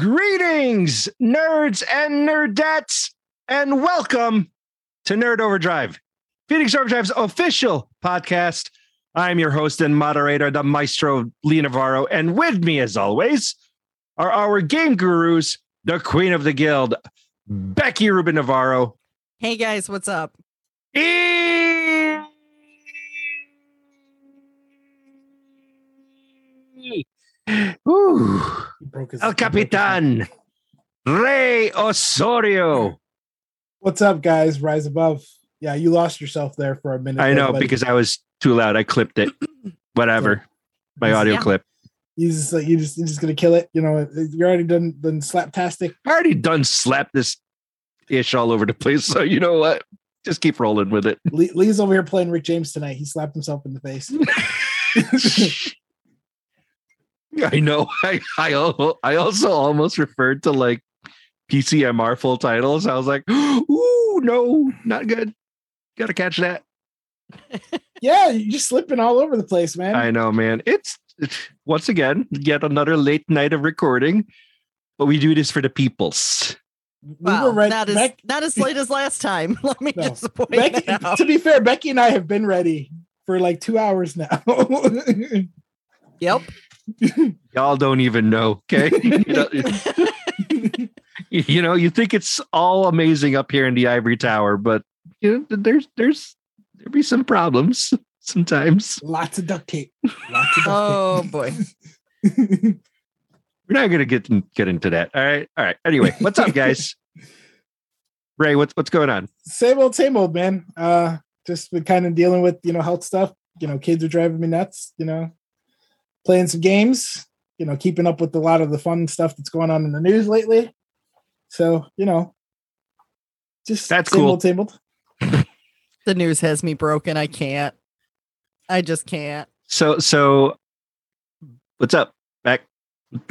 Greetings, nerds and nerdettes, and welcome to Nerd Overdrive, Phoenix Overdrive's official podcast. I'm your host and moderator, the maestro Lee Navarro, and with me, as always, are our game gurus, the queen of the guild, Becky Rubin Navarro. Hey guys, what's up? E- Ooh. broke his- El he broke his- Capitan, Rey Osorio. What's up, guys? Rise above. Yeah, you lost yourself there for a minute. I know buddy. because I was too loud. I clipped it. Whatever. My audio Yeah. clip. you just like you just you're just gonna kill it. You know, you're already done done slaptastic. I already done slap this ish all over the place. So you know what? Just keep rolling with it. Lee, Lee's over here playing Rick James tonight. He slapped himself in the face. I know. I I, I also almost referred to like PCMR full titles. I was like, ooh, no, not good. Gotta catch that. yeah, you're just slipping all over the place, man. I know, man. It's, it's once again yet another late night of recording, but we do this for the peoples. we Wow, were ready. not as Beck- not as late as last time. Let me No. just point Becky, that out. to be fair, Becky and I have been ready for like two hours now. Yep. Y'all don't even know. Okay, you, know, you think it's all amazing up here in the ivory tower, but you know, there's there's there be some problems sometimes. Lots of duct tape. Lots of duct Oh boy. We're not gonna get get into that. All right, all right. Anyway, what's up, guys? Ray, what's what's going on? same old, same old, man. Uh, just been kind of dealing with you know health stuff. You know, kids are driving me nuts. You know, playing some games. You know, keeping up with a lot of the fun stuff that's going on in the news lately. So you know, just That's same cool. old. The news has me broken. I can't. I just can't. So so, what's up, back? I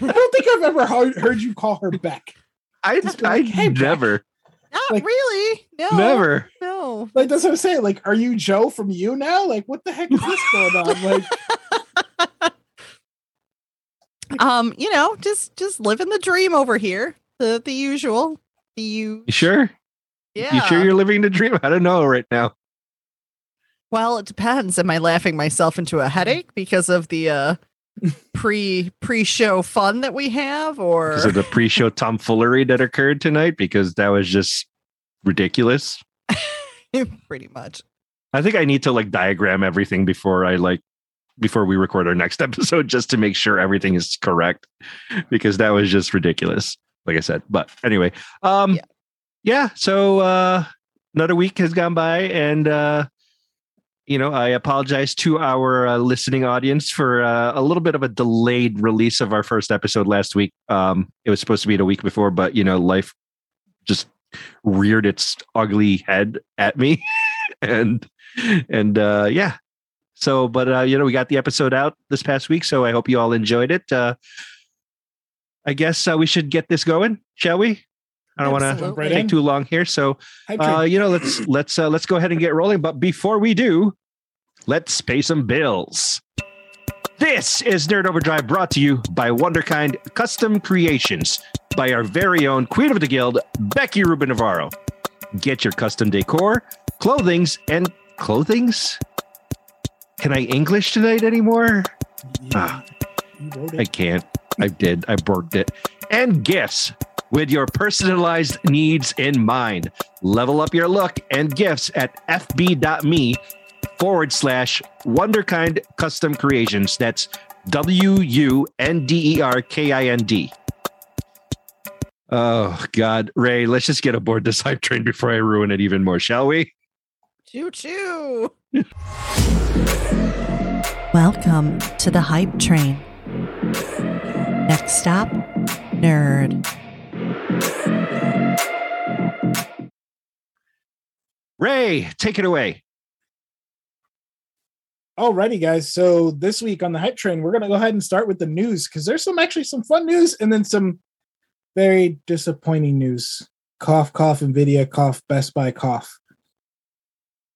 don't think I've ever heard, heard you call her Beck. I Just be I like, "Hey, Beck." Not Like- really. No. never. No. Like that's what I'm saying. Like, are you Joe from you now? Like, what the heck is this going on? Like, Um, you know, just just living the dream over here. The the usual. The you You sure? yeah. You sure you're living the dream? I don't know right now. Well, it depends. Am I laughing myself into a headache because of the uh pre pre show fun that we have or is it the pre-show tomfoolery that occurred tonight, because that was just ridiculous. pretty much. I think I need to like diagram everything before I like before we record our next episode just to make sure everything is correct because that was just ridiculous like I said but anyway um yeah, Yeah. so uh another week has gone by and uh you know I apologize to our uh, listening audience for uh, a little bit of a delayed release of our first episode last week. Um it was supposed to be the week before but you know life just reared its ugly head at me. And and uh yeah. So but uh you know we got the episode out this past week so i hope you all enjoyed it. Uh i guess uh, we should get this going shall we? I don't want to take in. too long here so uh you know let's let's uh, let's go ahead and get rolling. But before we do let's pay some bills this is Nerd Overdrive brought to you by Wunderkind Custom Creations by our very own Queen of the Guild, Becky Rubin Navarro. Get your custom decor, clothings, and clothings? Can I English tonight anymore? You- ah. I can't. I did. I borked it. And gifts with your personalized needs in mind. Level up your look and gifts at fb.me forward slash Wunderkind Custom Creations. That's W U N D E R K I N D. Oh, God. Ray, let's just get aboard this hype train before I ruin it even more, shall we? Choo choo. Welcome to the hype train. Next stop, nerd. Ray, take it away. Alrighty, guys. So this week on the hype train, we're gonna go ahead and start with the news because there's some actually some fun news and then some very disappointing news. Cough, cough, Nvidia, cough, Best Buy, cough.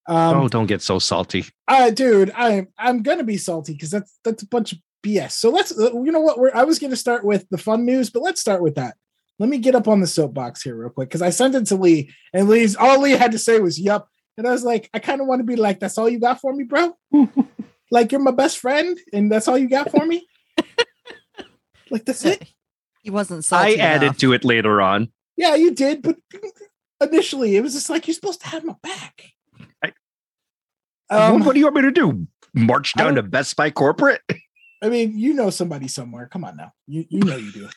Um, oh, don't get so salty. uh, dude, I'm I'm gonna be salty because that's that's a bunch of BS. So let's, uh, you know what? We're, I was going to start with the fun news, but let's start with that. Let me get up on the soapbox here real quick because I sent it to Lee, and Lee's all Lee had to say was "Yup," and I was like, I kind of want to be like, "That's all you got for me, bro." like you're my best friend, and that's all you got for me. like that's it. He wasn't I added enough. to it later on. Yeah, you did, but initially it was just like you're supposed to have my back. I- Um, what do you want me to do? March down to Best Buy corporate? I mean, you know somebody somewhere. Come on now. You you know you do.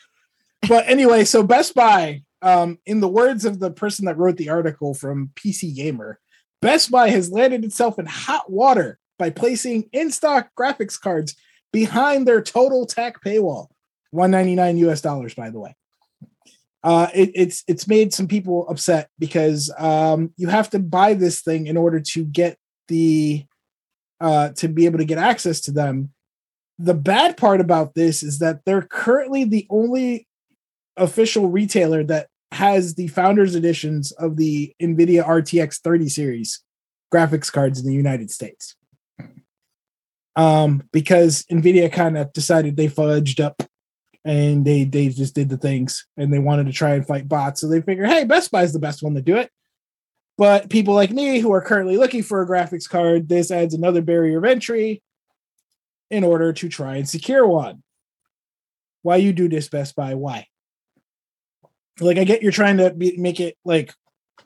but anyway, so Best Buy, um, in the words of the person that wrote the article from PC Gamer, Best Buy has landed itself in hot water by placing in-stock graphics cards behind their total tech paywall. 199 US dollars, by the way. Uh, it, it's it's made some people upset because um, you have to buy this thing in order to get the uh, to be able to get access to them the bad part about this is that they're currently the only official retailer that has the founders editions of the nvidia rtx 30 series graphics cards in the united states um because nvidia kind of decided they fudged up and they they just did the things and they wanted to try and fight bots so they figured hey best buy's the best one to do it but people like me who are currently looking for a graphics card this adds another barrier of entry in order to try and secure one. Why you do this, Best Buy? Why? Like, I get you're trying to be, make it like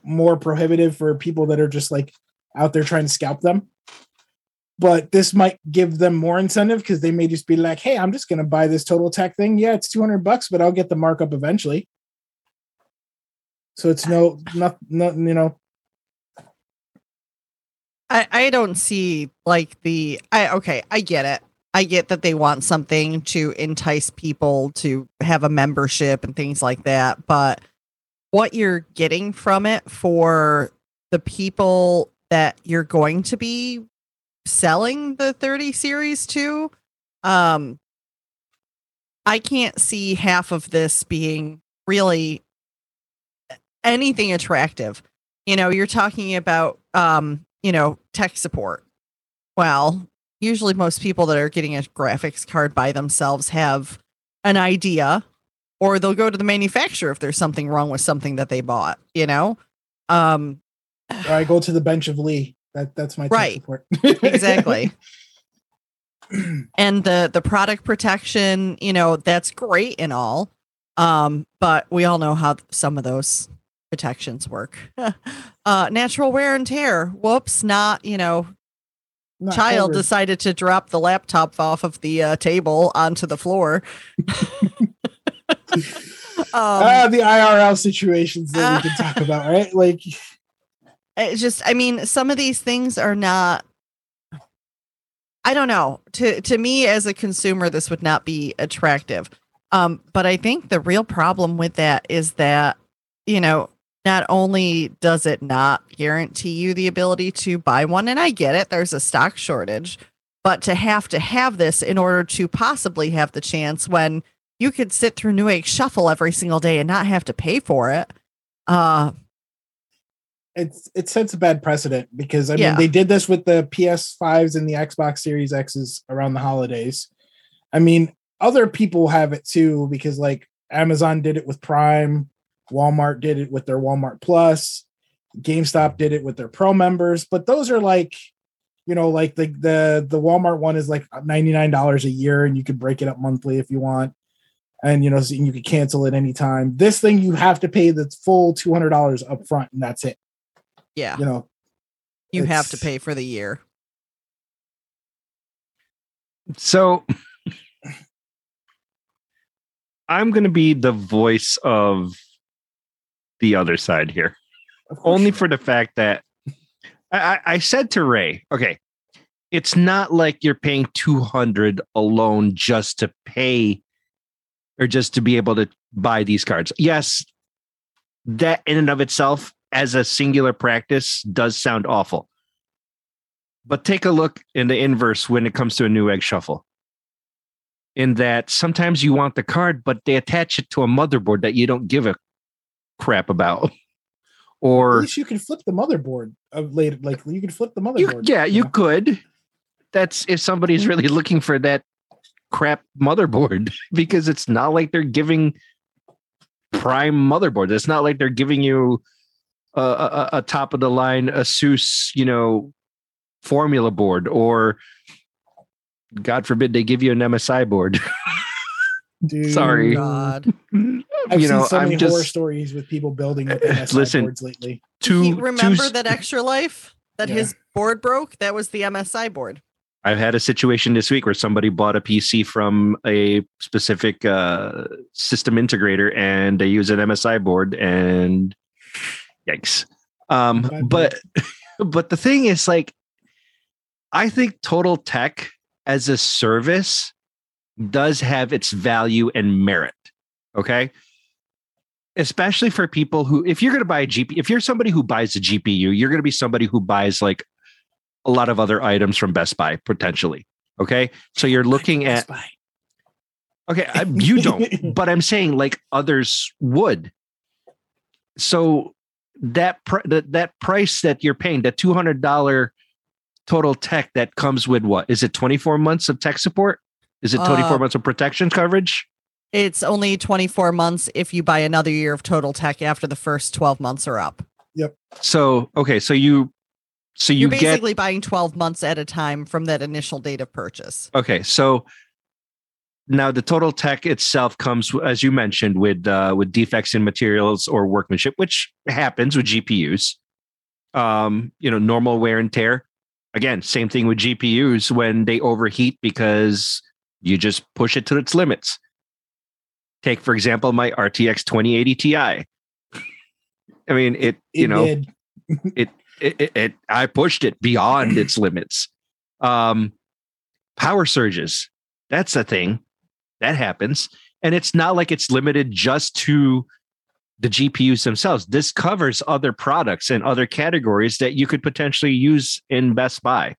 more prohibitive for people that are just like out there trying to scalp them. But this might give them more incentive because they may just be like, "Hey, I'm just going to buy this Total Tech thing. Yeah, it's 200 bucks, but I'll get the markup eventually." So it's no, not, not, you know, I, I don't see like the I okay, I get it. I get that they want something to entice people to have a membership and things like that, but what you're getting from it for the people that you're going to be selling the 30 series to um I can't see half of this being really anything attractive. You know, you're talking about um you know, tech support. Well, usually most people that are getting a graphics card by themselves have an idea or they'll go to the manufacturer if there's something wrong with something that they bought, you know? Um or I go to the bench of Lee. That that's my Right. support. exactly. and the the product protection, you know, that's great and all. Um, but we all know how some of those protections work. uh natural wear and tear. Whoops, not, you know, Not child decided to drop the laptop off of the uh, table onto the floor. um, ah, the IRL situations that we can talk about, right? Like, it's just i mean some of these things are not i don't know to to me as a consumer this would not be attractive um but i think the real problem with that is that you know not only does it not guarantee you the ability to buy one and i get it there's a stock shortage but to have to have this in order to possibly have the chance when you could sit through Newegg Shuffle every single day and not have to pay for it uh it's it sets a bad precedent because I Yeah. mean they did this with the PS5s and the Xbox Series X's around the holidays. I mean, other people have it too because like Amazon did it with Prime, Walmart did it with their Walmart Plus, GameStop did it with their Pro members, but those are like you know like the the the Walmart one is like $99 a year and you can break it up monthly if you want. And you know, so you can cancel it anytime. This thing you have to pay the full $200 up front and that's it. Yeah. You know you have to pay for the year. So I'm going to be the voice of the other side here, only for the fact that I, I, I said to Ray, okay, it's not like you're paying 200 alone just to pay or just to be able to buy these cards. Yes, that in and of itself, as a singular practice, does sound awful. But take a look in the inverse when it comes to a Newegg shuffle. In that sometimes you want the card, but they attach it to a motherboard that you don't give a crap about. At Or least you can flip the motherboard of later. Like you can flip the you, motherboard. yeah, you know? could. That's if somebody's really looking for that crap motherboard because it's not like they're giving prime motherboard. It's not like they're giving you a, a, a top of the line Asus, you know, formula board or God forbid they give you an MSI board. Dude, Sorry. God. I've you know, seen so I'm many horror stories with people building with MSI Listen, boards lately. two. He- remember two- that extra life that Yeah. his board broke? That was the MSI board. I've had a situation this week where somebody bought a PC from a specific uh, system integrator and they use an MSI board and yikes. Um, but but the thing is like I think Total Tech as a service does have its value and merit. Okay. Especially for people who, if you're going to buy a GPU, if you're somebody who buys a GPU, you're going to be somebody who buys like a lot of other items from Best Buy potentially. Okay. So you're looking at, Buy. okay, I, you don't, but I'm saying like others would. So that, pr- that, that price that you're paying, that $200 total tech that comes with what? Is it 24 months of tech support? Is it 24 Uh, months of protection coverage? It's only 24 months if you buy another year of Total Tech after the first 12 months are up. Yep. So, okay. So you, so you You're get, basically buying 12 months at a time from that initial date of purchase. Okay, so now the total tech itself comes, as you mentioned, with uh, with defects in materials or workmanship, which happens with GPUs. Um, you know, normal wear and tear. Again, same thing with GPUs when they overheat because you just push it to its limits. Take, for example, my RTX 2080 Ti. I mean, it, you It know, did. it, it, it I pushed it beyond its limits. Um, power surges, that's a thing that happens, and it's not like it's limited just to the GPUs themselves. This covers other products and other categories that you could potentially use in Best Buy.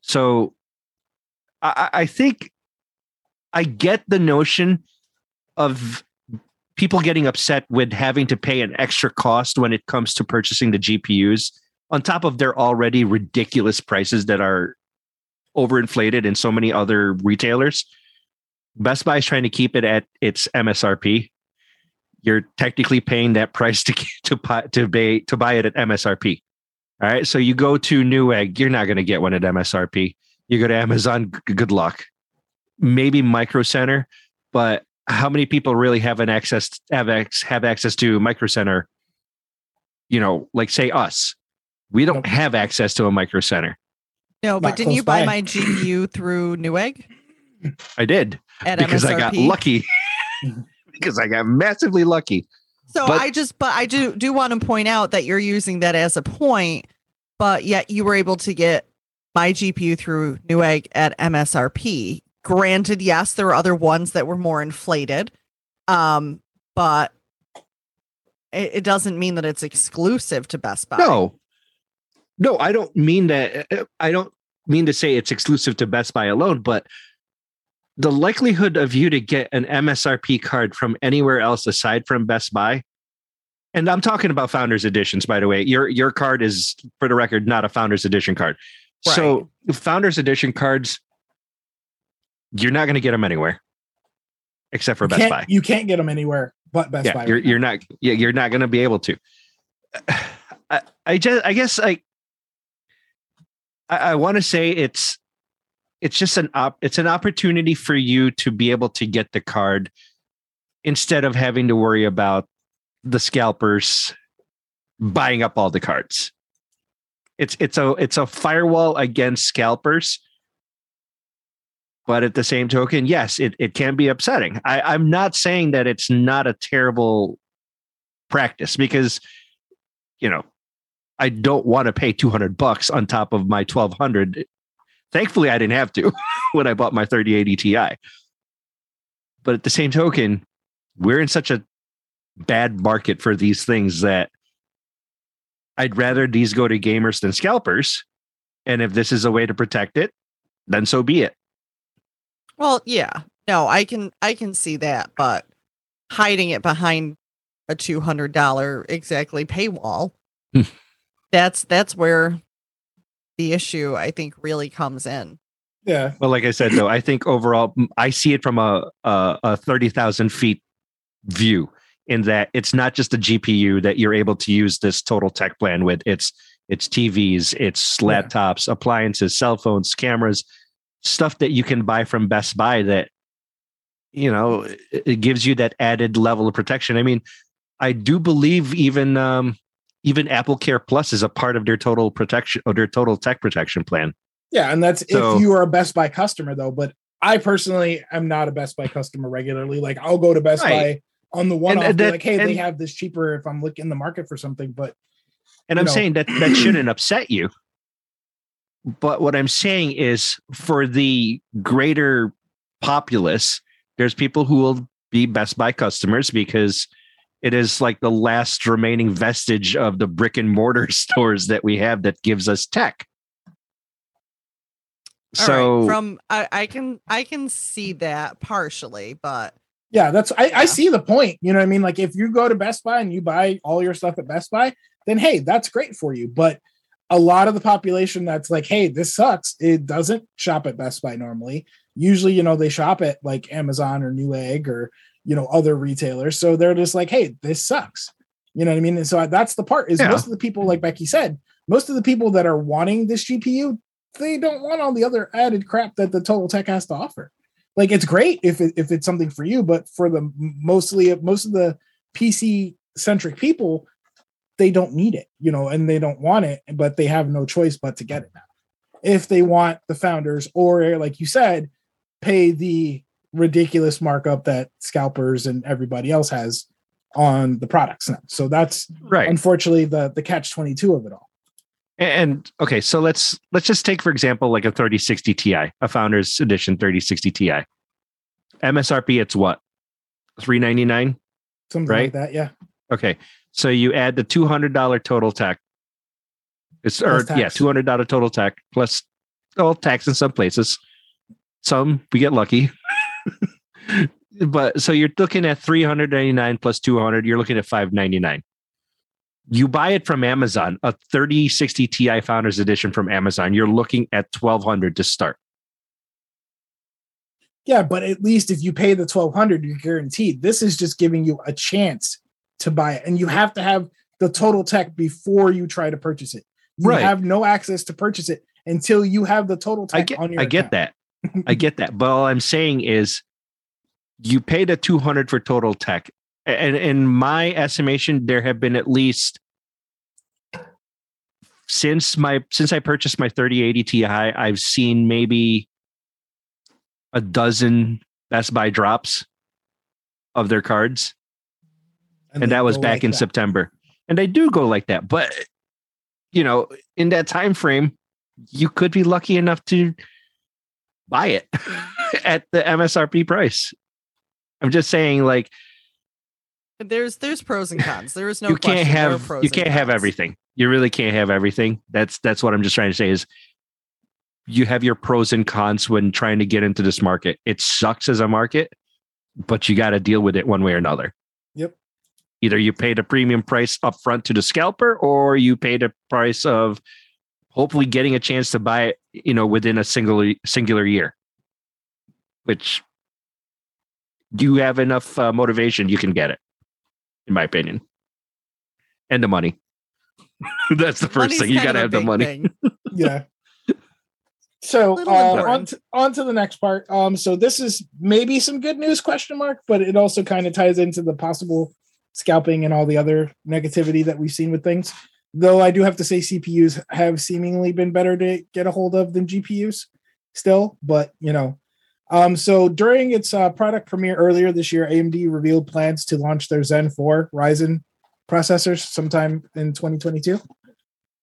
So, I I think I get the notion of people getting upset with having to pay an extra cost when it comes to purchasing the GPUs on top of their already ridiculous prices that are overinflated in so many other retailers. Best Buy is trying to keep it at its MSRP. You're technically paying that price to to buy to to buy it at MSRP. All right, so you go to Newegg, you're not going to get one at MSRP. You go to Amazon, good luck. Maybe Micro Center, but how many people really have an access have ex, have access to Micro Center? You know, like say us, we don't Nope. have access to a Micro Center. No, but Not didn't you buy by. my GPU through Newegg I did at because MSRP? I got lucky. because I got massively lucky. So But- I just, but I do do want to point out that you're using that as a point, but yet you were able to get my GPU through Newegg at MSRP. Granted, yes, there were other ones that were more inflated, um, but it, it doesn't mean that it's exclusive to Best Buy. No, no, I don't mean that. uh, I don't mean to say it's exclusive to Best Buy alone, but the likelihood of you to get an MSRP card from anywhere else aside from Best Buy, and I'm talking about Founders Editions, by the way. Your your card is, for the record, not a Founders Edition card. So Founders Edition cards, you're not going to get them anywhere, except for You Best Buy. you can't get them anywhere but Best yeah, Buy. you're right you're not yeah, you're not going to be able to. I, I just I guess like I, I want to say it's it's just an op it's an opportunity for you to be able to get the card instead of having to worry about the scalpers buying up all the cards. It's it's a it's a firewall against scalpers. But at the same token, yes, it, it can be upsetting. I, I'm not saying that it's not a terrible practice because, you know, I don't want to pay 200 bucks on top of my 1200. Thankfully, I didn't have to when I bought my 3080 Ti. But at the same token, we're in such a bad market for these things that I'd rather these go to gamers than scalpers. And if this is a way to protect it, then so be it. Well, yeah. No, I can I can see that, but hiding it behind a two hundred dollar exactly paywall, Hmm. that's that's where the issue I think really comes in. Yeah. Well, like I said, though, I think overall, I see it from a a, a thirty thousand feet view. In that it's not just a GPU that you're able to use this total tech plan with. It's it's TVs, it's Yeah. laptops, appliances, cell phones, cameras, stuff that you can buy from Best Buy that you know it, gives you that added level of protection. I mean, I do believe even um, even AppleCare Plus is a part of their total protection or their total tech protection plan. Yeah, and that's So- if you are a Best Buy customer though. But I personally am not a Best Buy customer regularly. Like I'll go to Best Right. Buy on the one off, And like, hey, they have this cheaper if I'm looking in the market for something. But And I'm know. saying that that shouldn't upset you. But what I'm saying is for the greater populace, there's people who will be Best Buy customers because it is like the last remaining vestige of the brick and mortar stores that we have that gives us tech. All So right, from I, I can I can see that partially, but yeah, that's I, Yeah. I see the point. You know what I mean? Like if you go to Best Buy and you buy all your stuff at Best Buy, then hey, that's great for you. But a lot of the population that's like, hey, this sucks. It doesn't shop at Best Buy normally. Usually, you know, they shop at like Amazon or Newegg or you know other retailers. So they're just like, hey, this sucks. You know what I mean? And so that's the part is Yeah. most of the people, like Becky said, most of the people that are wanting this GPU, they don't want all the other added crap that the Total Tech has to offer. Like it's great if it, if it's something for you, but for the mostly most of the PC centric people, they don't need it, you know, and they don't want it, but they have no choice but to get it now. If they want the founders, or like you said, pay the ridiculous markup that scalpers and everybody else has on the products now. So that's right. unfortunately the the catch 22 of it all. And okay, so let's let's just take for example like a 3060 Ti, a Founders Edition 3060 Ti. MSRP it's what? 399? Something Right. like that. Yeah. Okay. So you add the $200 total tech. It's or Plus yeah, $200 total tech plus all tax in some places. Some we get lucky. but so you're looking at 399 plus 200, you're looking at 599. You buy it from Amazon, a 3060 Ti Founders Edition from Amazon, you're looking at 1200 to start. Yeah, but at least if you pay the 1200 you're guaranteed. This is just giving you a chance to buy it and you have to have the total tech before you try to purchase it. You Right. have no access to purchase it until you have the total tech I get, on your I get that. I get that. But all I'm saying is you paid a 200 for total tech. And in my estimation, there have been at least since my since I purchased my 3080 Ti, I've seen maybe a dozen Best Buy drops of their cards. And, they that was back like in that. September. And they do go like that. But you know, in that time frame, you could be lucky enough to buy it at the MSRP price. I'm just saying, like there's there's pros and cons. There is no you can't question have pros you can't have everything. You really can't have everything. That's that's what I'm just trying to say is you have your pros and cons when trying to get into this market. It sucks as a market, but you got to deal with it one way or another. Yep. Either you pay the premium price up front to the scalper or you pay the price of hopefully getting a chance to buy it, you know, within a single singular year. Which do you have enough uh, motivation you can get it in my opinion. And the money. That's the first Money's thing. You got to have the money. yeah. So uh, on, to, on to the next part. Um, so this is maybe some good news question mark, but it also kind of ties into the possible scalping and all the other negativity that we've seen with things. Though I do have to say CPUs have seemingly been better to get a hold of than GPUs still, but you know. Um, so during its uh, product premiere earlier this year, AMD revealed plans to launch their Zen 4 Ryzen processors sometime in 2022.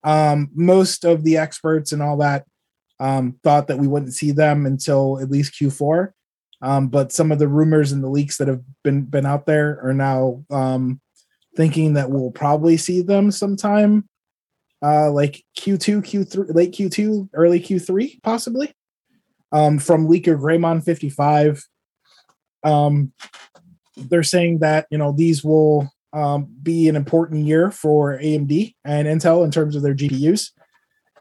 Um, most of the experts and all that um, thought that we wouldn't see them until at least Q4. Um, but some of the rumors and the leaks that have been been out there are now um, thinking that we'll probably see them sometime, uh, like Q2, Q3, late Q2, early Q3, possibly. Um, from leaker Greymon 55, um, they're saying that you know these will um, be an important year for AMD and Intel in terms of their GPUs.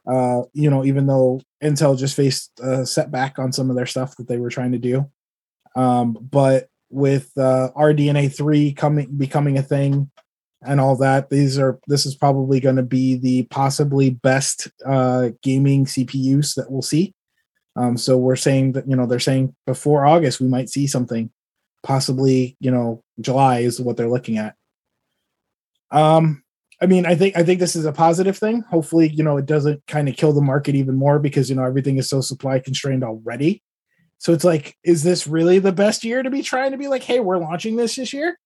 Uh, you know, even though Intel just faced a setback on some of their stuff that they were trying to do. Um, but with uh, RDNA three coming becoming a thing and all that, these are this is probably going to be the possibly best uh, gaming CPUs that we'll see. Um, so we're saying that you know they're saying before August we might see something, possibly you know July is what they're looking at. Um, I mean, I think I think this is a positive thing. Hopefully, you know, it doesn't kind of kill the market even more because you know everything is so supply constrained already. So it's like, is this really the best year to be trying to be like, hey, we're launching this this year?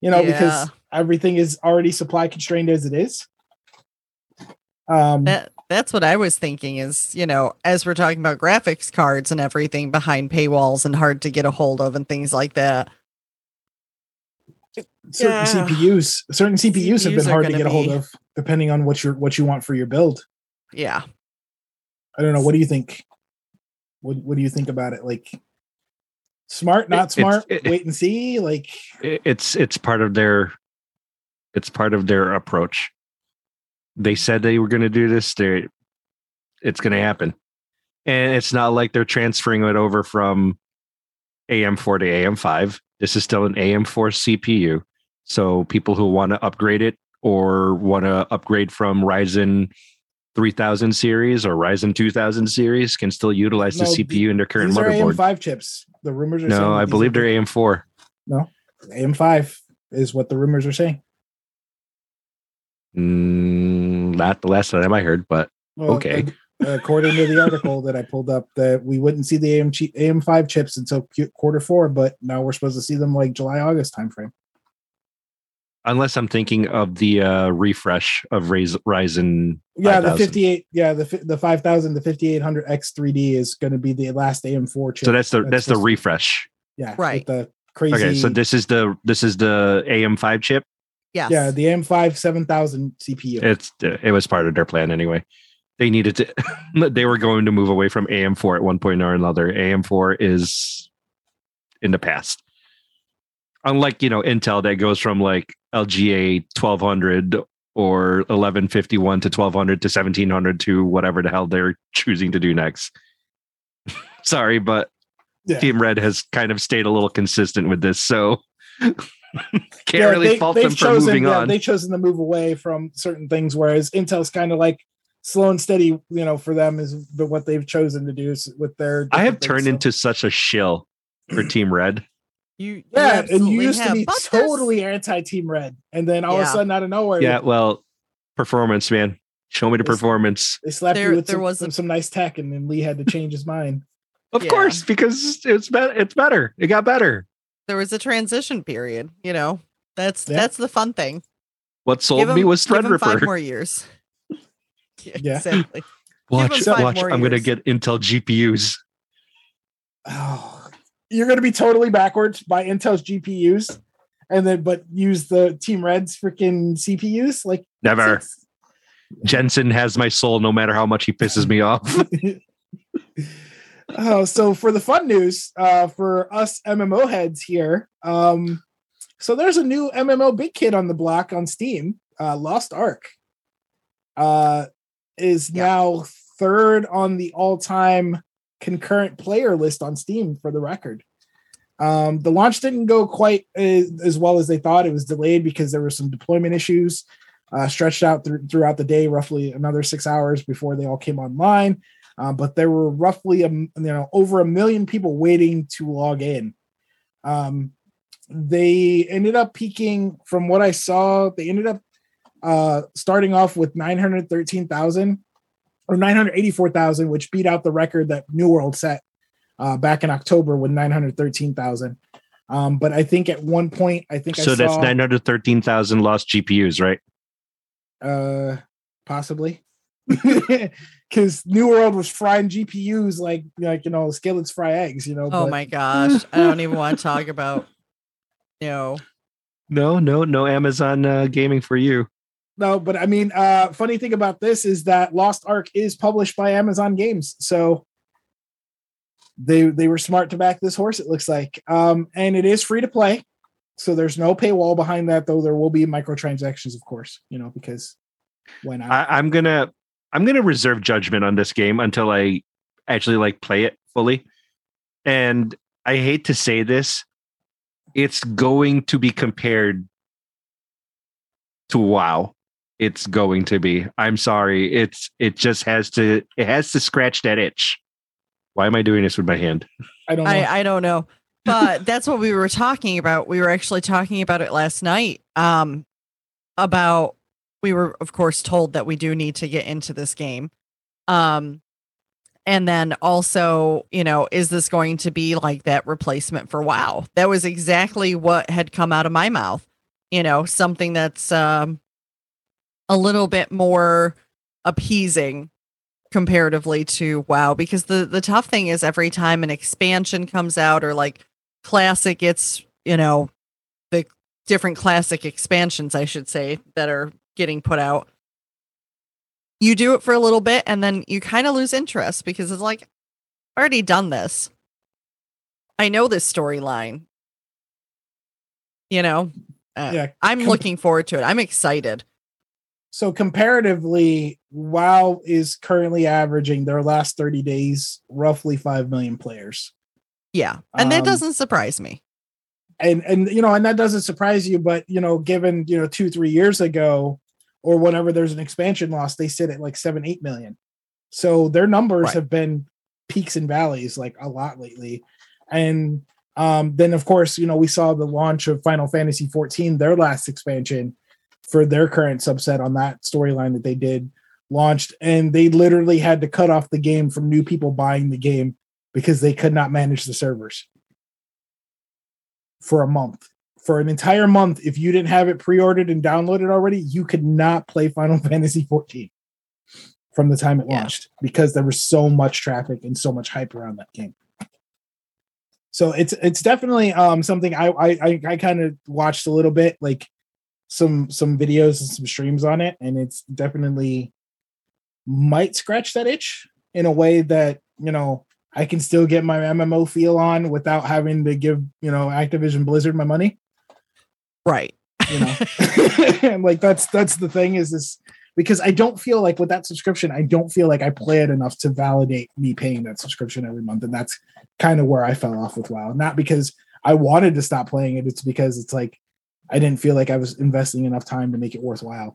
You know, Yeah. because everything is already supply constrained as it is. Um, That that's what I was thinking is, you know, as we're talking about graphics cards and everything behind paywalls and hard to get a hold of and things like that. certain yeah. CPUs, certain CPUs, have been hard to get a hold of, depending on what you what you want for your build. Yeah. I don't know. What do you think? What What do you think about it? Like, smart, not smart. it- wait and see. Like, it's it's part of their it's part of their approach they said they were going to do this they it's going to happen and it's not like they're transferring it over from am4 to am5 this is still an am4 cpu so people who want to upgrade it or want to upgrade from ryzen 3000 series or ryzen 2000 series can still utilize No, the cpu in their current these are AM5 chips. The rumors are saying no i believe they're am4 No. AM5 is what the rumors are saying. Mm, not the last time I heard, but Well, Okay. According to the article that I pulled up, that we wouldn't see the AM chi- AM5 chips until Q- quarter four, but now we're supposed to see them like July August timeframe. Unless I'm thinking of the uh, refresh of Ryz- Ryzen. Yeah, the 5000. 58, yeah, the the 5000, the 5800 X3D is going to be the last AM4 chip. So that's the that's the refresh. yeah, Right. The crazy. Okay, so this is the this is the AM5 chip. Yes. yeah, the AM5 7000 CPU. It's it was part of their plan anyway. They needed to. they were going to move away from AM4 at one point or another. AM4 is in the past. Unlike you know Intel that goes from like LGA 1200 or 1151 to 1200 to 1700 to whatever the hell they're choosing to do next. Sorry, but Yeah. Team Red has kind of stayed a little consistent with this, so can't Yeah, really they- fault them for chosen, moving yeah, on. They've chosen to move away from certain things, whereas Intel's kind of like slow and steady. You know, for them is what they've chosen to do with their. I have things, turned so- into such a shill for Team Red. You, you Yeah, and you absolutely used to be but there's- totally anti Team Red, and then all of a sudden, out of nowhere, Yeah, well, performance, man. Show me the performance. they slapped There- you with there some, was some, a- some nice tech, and then Lee had to change his mind. Of Yeah. course, because it's better. It's better. It got better. there was a transition period, you know. That's Yeah. that's the fun thing. What sold Give me was give him five more years. yeah, Yeah. exactly. Watch, watch. I'm gonna get Intel GPUs. Oh, you're going to be totally backwards by Intel's GPUs, and then but use the Team Red's freaking CPUs. Like Never. it's- Jensen has my soul, no matter how much he pisses me off. oh, so for the fun news, uh, for us MMO heads here, um, so there's a new MMO big kid on the block on Steam, uh, Lost Ark, uh, is Yeah. now third on the all-time concurrent player list on Steam for the record. Um, the launch didn't go quite as, as well as they thought. It was delayed because there were some deployment issues, uh, stretched out thr- throughout the day, roughly another six hours before they all came online. Uh, but there were roughly a, m- you know over a million people waiting to log in. Um, they ended up peaking from what I saw. They ended up uh, starting off with nine hundred thirteen thousand or nine hundred eighty four thousand, which beat out the record that New World set uh, back in October with nine hundred thirteen thousand. Um, but I think at one point, I think I so that's saw, 913,000 lost GPUs, right? uh possibly because new world was frying gpus like like you know skillets fry eggs you know Oh but- my gosh. I don't even want to talk about you know. No, no, no Amazon uh, gaming for you. No but i mean uh funny thing about this is that lost ark is published by amazon games so they they were smart to back this horse it looks like um and it is free to play so there's no paywall behind that though there will be microtransactions of course you know because why not I, I'm gonna I'm gonna reserve judgment on this game until I actually like play it fully. And I hate to say this, it's going to be compared to WoW. It's going to be. I'm sorry. It's it just has to it has to scratch that itch. Why am I doing this with my hand? I don't know. I, I don't know. But that's what we were talking about. We were actually talking about it last night. Um about we were of course told that we do need to get into this game. Um and then also, you know, is this going to be like that replacement for WoW? That was exactly what had come out of my mouth. You know, something that's um a little bit more appeasing comparatively to WoW because the the tough thing is every time an expansion comes out or like classic gets, you know, the different classic expansions I should say that are getting put out. You do it for a little bit and then you kind of lose interest because it's like I've already done this. I know this storyline. You know, uh, yeah. I'm looking forward to it. I'm excited. So comparatively, WoW is currently averaging their last 30 days roughly 5 million players. Yeah. And that Um, doesn't surprise me. And and you know, and that doesn't surprise you, but you know, given you know, two, three years ago, or whenever there's an expansion loss, they sit at like seven, eight million. So their numbers Right. have been peaks and valleys like a lot lately. And um, then of course, you know, we saw the launch of Final Fantasy 14, their last expansion for their current subset on that storyline that they did launched, and they literally had to cut off the game from new people buying the game because they could not manage the servers for a month. For an entire month, if you didn't have it pre-ordered and downloaded already, you could not play Final Fantasy 14 from the time it Yeah. launched because there was so much traffic and so much hype around that game. So it's it's definitely um something I I I, I kind of watched a little bit like some some videos and some streams on it, and it's definitely might scratch that itch in a way that you know I can still get my MMO feel on without having to give you know Activision Blizzard my money. Right. You know, and like that's that's the thing is this because I don't feel like with that subscription I don't feel like I play it enough to validate me paying that subscription every month, and that's kind of where I fell off with WoW. Not because I wanted to stop playing it, it's because it's like I didn't feel like I was investing enough time to make it worthwhile.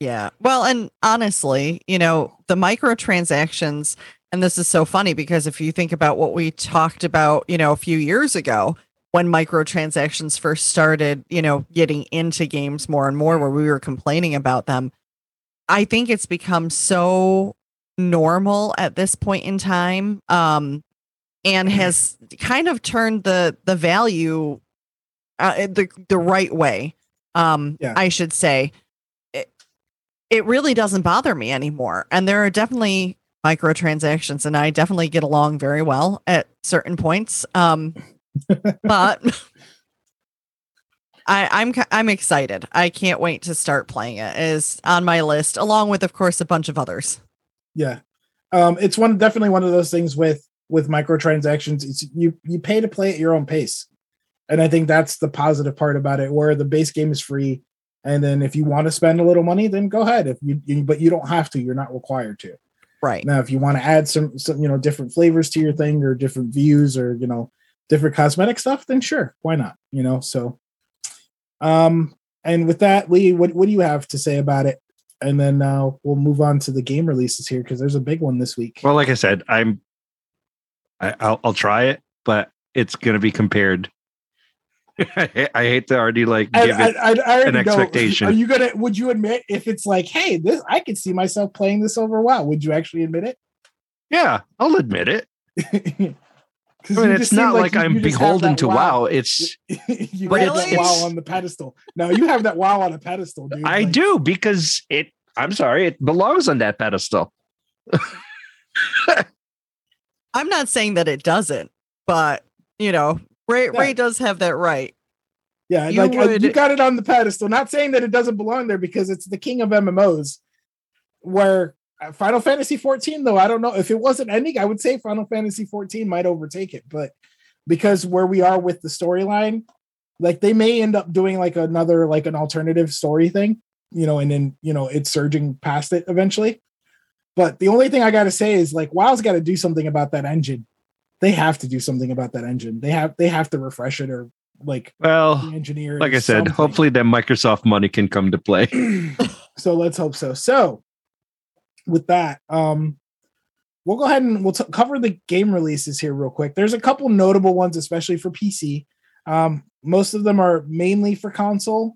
Yeah. Well, and honestly, you know, the microtransactions, and this is so funny because if you think about what we talked about, you know, a few years ago when microtransactions first started, you know, getting into games more and more where we were complaining about them, I think it's become so normal at this point in time. Um, and has kind of turned the the value uh, the the right way. Um, Yeah. I should say it it really doesn't bother me anymore. And there are definitely microtransactions, and I definitely get along very well at certain points. Um, but I, I'm I'm excited. I can't wait to start playing it. It Is on my list, along with, of course, a bunch of others. Yeah. Um, it's one definitely one of those things with with microtransactions. It's you you pay to play at your own pace. And I think that's the positive part about it, where the base game is free. And then if you want to spend a little money, then go ahead. If you, you but you don't have to, you're not required to. Right. Now, if you want to add some, some, you know, different flavors to your thing or different views or, you know, different cosmetic stuff, then sure, why not? You know, so um and with that, Lee, what, what do you have to say about it? And then uh, we'll move on to the game releases here because there's a big one this week. Well, like I said, I'm I, I'll, I'll try it, but it's going to be compared. I, hate- I hate to already like I, give I, it. I, I already an know. expectation. Are you gonna? Would you admit if it's like, hey, this I could see myself playing this over WoW? Would you actually admit it? yeah, I'll admit it. it? I mean, it's not like, I'm beholden to WoW. It's you But have it's- that WoW on the pedestal. No, you have that WoW on a pedestal, dude. I Like, do because it. I'm sorry, it belongs on that pedestal. I'm not saying that it doesn't, but you know, Ray Yeah. Ray does have that right. Yeah, You like uh, would- you got it on the pedestal. Not saying that it doesn't belong there because it's the king of MMOs. Where uh, Final Fantasy 14, though, I don't know if it wasn't ending. I would say Final Fantasy 14 might overtake it, but because where we are with the storyline, like they may end up doing like another like an alternative story thing, you know, and then you know it's surging past it eventually. But the only thing I got to say is like WoW's got to do something about that engine. They have to do something about that engine. They have they have to refresh it or like Well, engineer. like I said, something. hopefully that Microsoft money can come to play. so let's hope so. So with that, um, we'll go ahead and we'll t- cover the game releases here real quick. There's a couple notable ones, especially for PC. Um, most of them are mainly for console.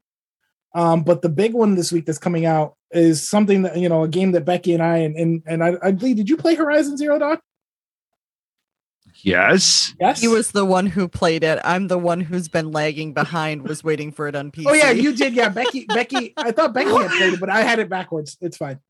Um, but the big one this week that's coming out is something that you know, a game that Becky and I and and, and I, I believe did you play Horizon Zero Dawn? Yes. Yes. He was the one who played it. I'm the one who's been lagging behind, was waiting for it on PC. Oh yeah, you did. Yeah, Becky. Becky. I thought Becky had played it, but I had it backwards. It's fine.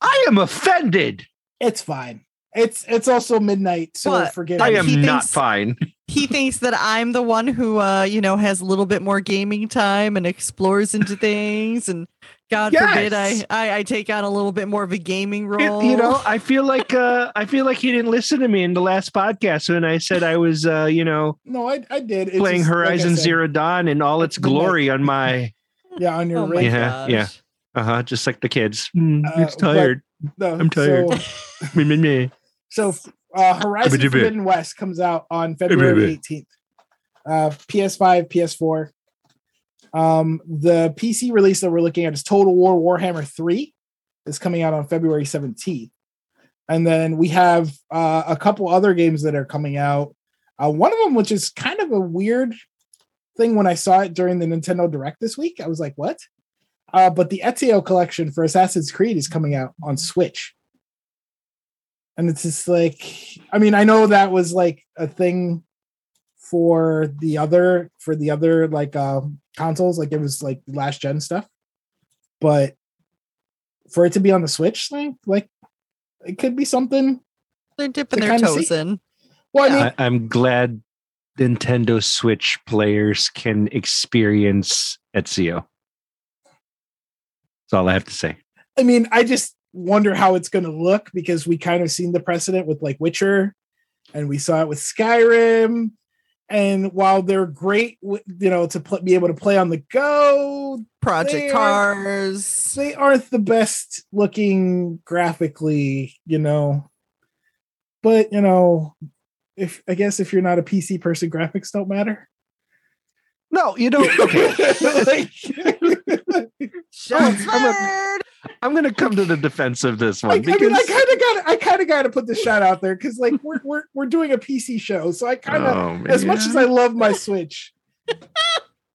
I am offended. It's fine. It's it's also midnight, so What? forgive I me. am He not thinks- fine. he thinks that I'm the one who, uh, you know, has a little bit more gaming time and explores into things. And God forbid I, I I take on a little bit more of a gaming You- role. You know, I feel like uh I feel like he didn't listen to me in the last podcast when I said I was uh, you know, No, I, I did. It's playing just, like Horizon said, Zero Dawn in all its It's glory on my Yeah, on your Oh. Yeah, yeah. uh-huh, just like the kids. Mm, Uh, it's tired. No, I'm tired. So, Me, me, me. so uh, Horizon Forbidden West comes out on February 18th. Uh, PS5, PS4. Um, the PC release that we're looking at is Total War Warhammer 3. is coming out on February 17th. And then we have uh, a couple other games that are coming out. Uh, one of them, which is kind of a weird thing when I saw it during the Nintendo Direct this week, I was like, what? Uh, but the Ezio collection for Assassin's Creed is coming out on Switch. And it's just like, I mean, I know that was like a thing for the other for the other like um consoles, like it was like last gen stuff. But for it to be on the Switch thing, like it could be something. They're dipping To their toes see. in. Well, I mean, I, I'm glad Nintendo Switch players can experience Ezio. That's all I have to say. I mean, I just wonder how it's going to look because we kind of seen the precedent with like Witcher, and we saw it with Skyrim. And while they're great, you know, to pl- be able to play on the go, Project They Cars. they aren't the best looking graphically, you know. But you know, if I guess if you're not a PC person, graphics don't matter. No, you don't. Okay. Like- Shots I'm a- fired. I'm going to come to the defense of this one I because mean, I kind of got, I kind of got to put the shot out there because, like, we're we're we're doing a PC show, so I kind of, Oh, as much as I love my Switch,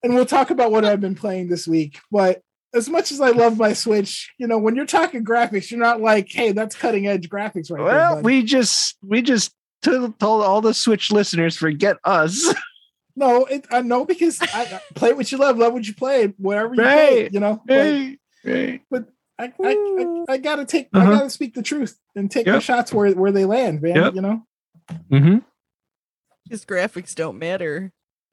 and we'll talk about what I've been playing this week, but as much as I love my Switch, you know, when you're talking graphics, you're not like, hey, that's cutting edge graphics right there. well, bud. we just we just told, told all the Switch listeners forget us. No, it, I know because I, I play what you love, love what you play, wherever you play. You know, Like, Hey, hey. I, I, I, I gotta take, I Uh-huh. gotta speak the truth and take the shots where where they land, man. Yep. You know, Mm-hmm. His graphics don't matter.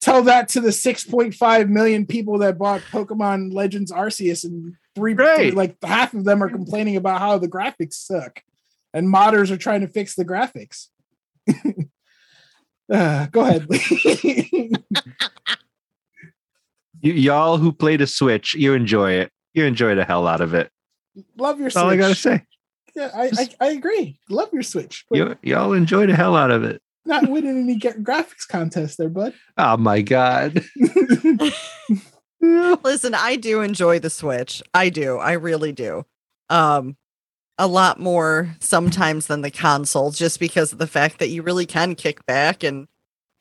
tell that to the 6.5 million people that bought Pokemon Legends Arceus, and three, Right. like half of them are complaining about how the graphics suck, and modders are trying to fix the graphics. Uh, go ahead. You, y'all who play the Switch, you enjoy it. You enjoy the hell out of it. Love your That's all I gotta say. Yeah, I, I, I agree. Love your Switch. You, y'all enjoy the hell out of it. not winning any ga- graphics contest there, bud. Oh my god. Listen, I do enjoy the Switch. I do. I really do. Um a lot more sometimes than the console just because of the fact that you really can kick back and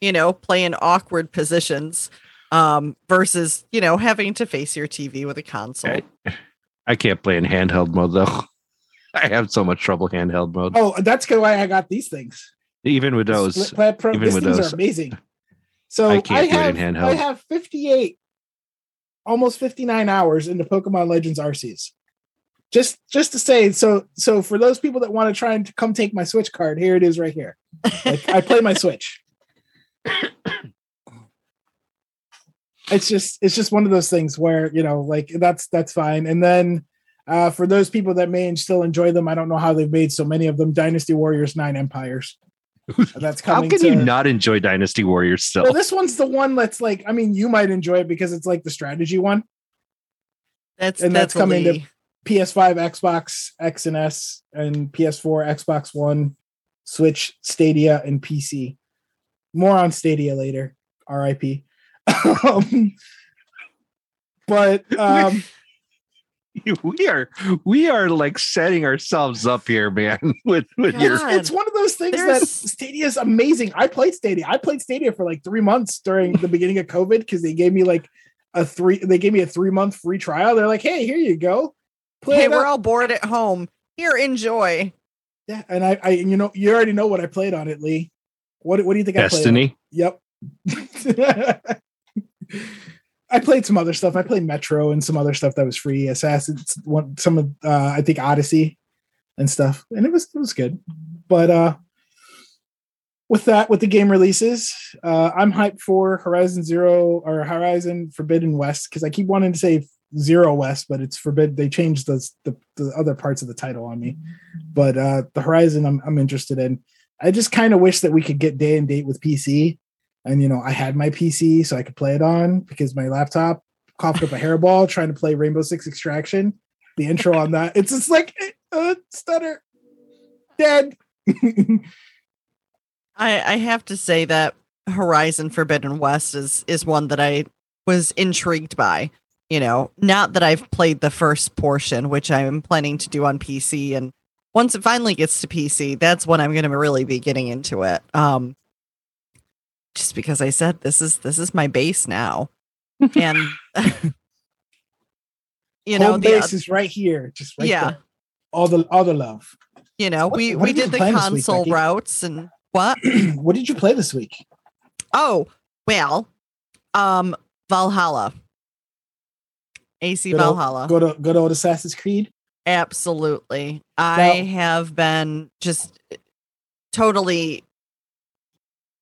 you know, play in awkward positions um versus, you know, having to face your TV with a console. Right. I can't play in handheld mode though. I have so much trouble handheld mode. oh, that's good why I got these things. Even with those. Split Pad Pro. even These with things those, are amazing. So I I, can't do it have in I have 58, almost 59 hours into Pokemon Legends Arceus. Just just to say, so so for those people that want to try and come take my Switch card, here it is right here. Like I play my Switch. It's just it's just one of those things where you know like that's that's fine. And then uh, for those people that may still enjoy them, I don't know how they've made so many of them. Dynasty Warriors Nine Empires. That's coming. How can to, you not enjoy Dynasty Warriors still? well, this one's the one that's like, I mean, you might enjoy it because it's like the strategy one. That's And that's that's coming to- PS5, Xbox X and S, and PS4, Xbox One, Switch, Stadia, and PC. More on Stadia later. RIP. um, but um, we are we are like setting ourselves up here, man. With with your it's one of those things that Stadia is amazing. I played Stadia. I played Stadia for like three months during the beginning of COVID because they gave me like a three. They gave me a three month free trial. They're like, "Hey, here you go, play Hey, we're all bored at home. Here, enjoy. Yeah, and I, I, you know, you already know what I played on it, Lee. What, what do you think I played? destiny. Yep. I played some other stuff. I played Metro and some other stuff that was free. Assassin's one, some of uh, I think Odyssey and stuff, and it was it was good. But uh, with that, with the game releases, uh, I'm hyped for Horizon Zero or Horizon Forbidden West because I keep wanting to say Zero West, but it's forbid. They changed the, the the other parts of the title on me. But uh, the Horizon, I'm I'm interested in. I just kind of wish that we could get day and date with PC and you know i had my pc so i could play it on because my laptop coughed up a hairball trying to play rainbow six extraction the intro on that it's just like uh, stutter dead I, I have to say that Horizon Forbidden West is is one that I was intrigued by. You know, not that I've played the first portion, which I'm planning to do on PC, and once it finally gets to PC, that's when I'm going to really be getting into it. Um, just because I said this is this is my base now, and you know home the base is right here just right yeah there. all the all the love you know What- we what we did did the play this week, console routes and what what did you play this week Oh, well, um, Valhalla. AC Good old- Valhalla. go to good old assassin's creed Absolutely. I have been just totally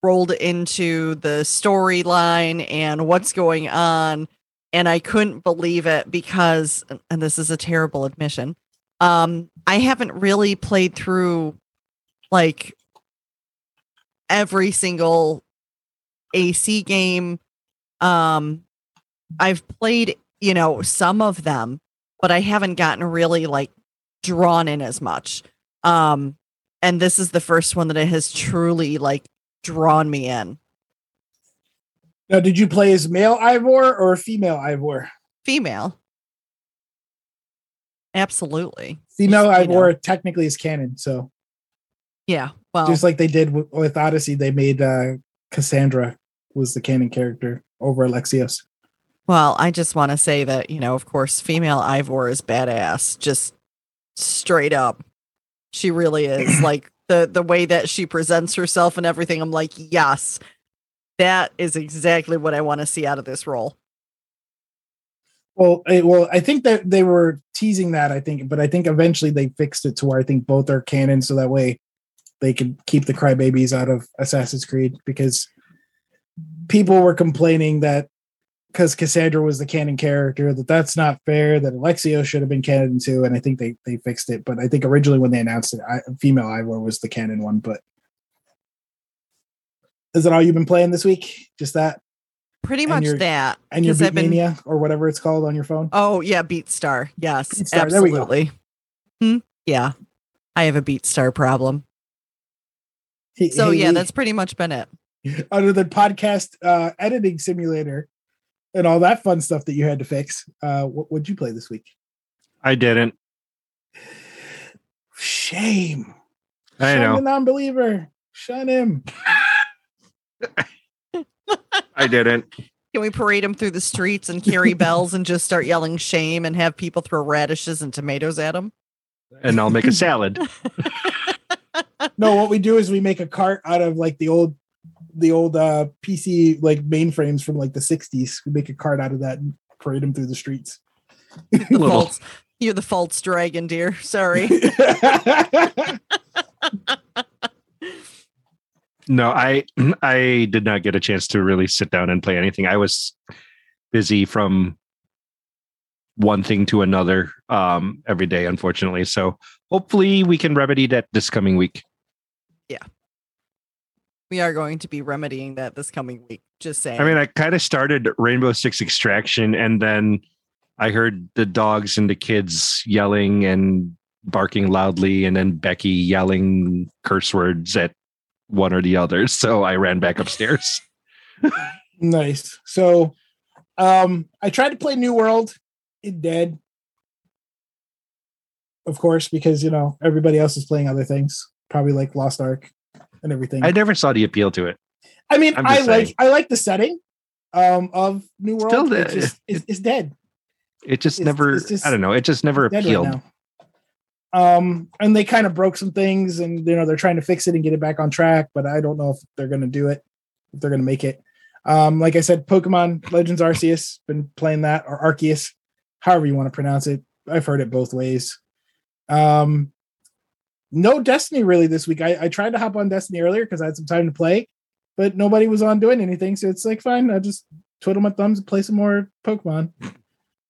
rolled into the storyline and what's going on. And I couldn't believe it because, and this is a terrible admission, um, I haven't really played through like every single AC game. Um, I've played, you know, some of them, but I haven't gotten really like drawn in as much. Um, and this is the first one that it has truly like drawn me in. now did you play as male Eivor or female Eivor Female. Absolutely. female Just, you know. Eivor technically is canon so Yeah. Well, just like they did with, with odyssey they made uh cassandra was the canon character over alexios well, I just want to say that, you know, of course, female Eivor is badass, just straight up. She really is. like the the way that she presents herself and everything, I'm like, yes, that is exactly what I want to see out of this role. Well, eh, well, I think that they were teasing that. I think, but I think eventually they fixed it to where I think both are canon, so that way they could keep the crybabies out of Assassin's Creed because people were complaining that because Cassandra was the canon character that that's not fair. That Alexio should have been canon too, and I think they they fixed it. But I think originally when they announced it, I, female Eivor was the canon one. But is that all you've been playing this week? Just that Pretty And much your- that. and your I've been- Beatmania or whatever it's called on your phone? Oh yeah, BeatStar. Yes, BeatStar, absolutely. Hmm? Yeah, I have a BeatStar problem. Hey- So hey, yeah, Lee. that's pretty much been it. other than podcast uh, editing simulator and all that fun stuff that you had to fix. Uh, what would you play this week? I didn't. Shame. I Shun know. the non-believer. Shun him. I didn't. Can we parade him through the streets and carry bells and just start yelling shame and have people throw radishes and tomatoes at him? And I'll make a salad. No, what we do is we make a cart out of like the old, the old uh, PC like mainframes from like the '60s. We make a card out of that and parade them through the streets. The Little. false, you're the false dragon, dear. Sorry. No, I I did not get a chance to really sit down and play anything. I was busy from one thing to another um every day, unfortunately. So hopefully we can remedy that this coming week. We are going to be remedying that this coming week. Just saying. I mean, I kind of started Rainbow Six Extraction and then I heard the dogs and the kids yelling and barking loudly, and then Becky yelling curse words at one or the other. So I ran back upstairs. Nice. So um I tried to play New World. It dead. Of course, because you know everybody else is playing other things, probably like Lost Ark and everything. I never saw the appeal to it. I mean, I just like. I like the setting um of New World. Still it's, dead. just, it's, it's dead. It just It's- never. it's just I don't know. It just never appealed. right. Um, and they kind of broke some things, and you know they're trying to fix it and get it back on track. But I don't know if they're going to do it, if they're going to make it. Um, like I said, Pokemon Legends Arceus, been playing that or Arceus, however you want to pronounce it. I've heard it both ways. Um, no Destiny really this week. I, I tried to hop on Destiny earlier because I had some time to play, but nobody was on doing anything. So it's like fine, I just twiddle my thumbs and play some more Pokemon.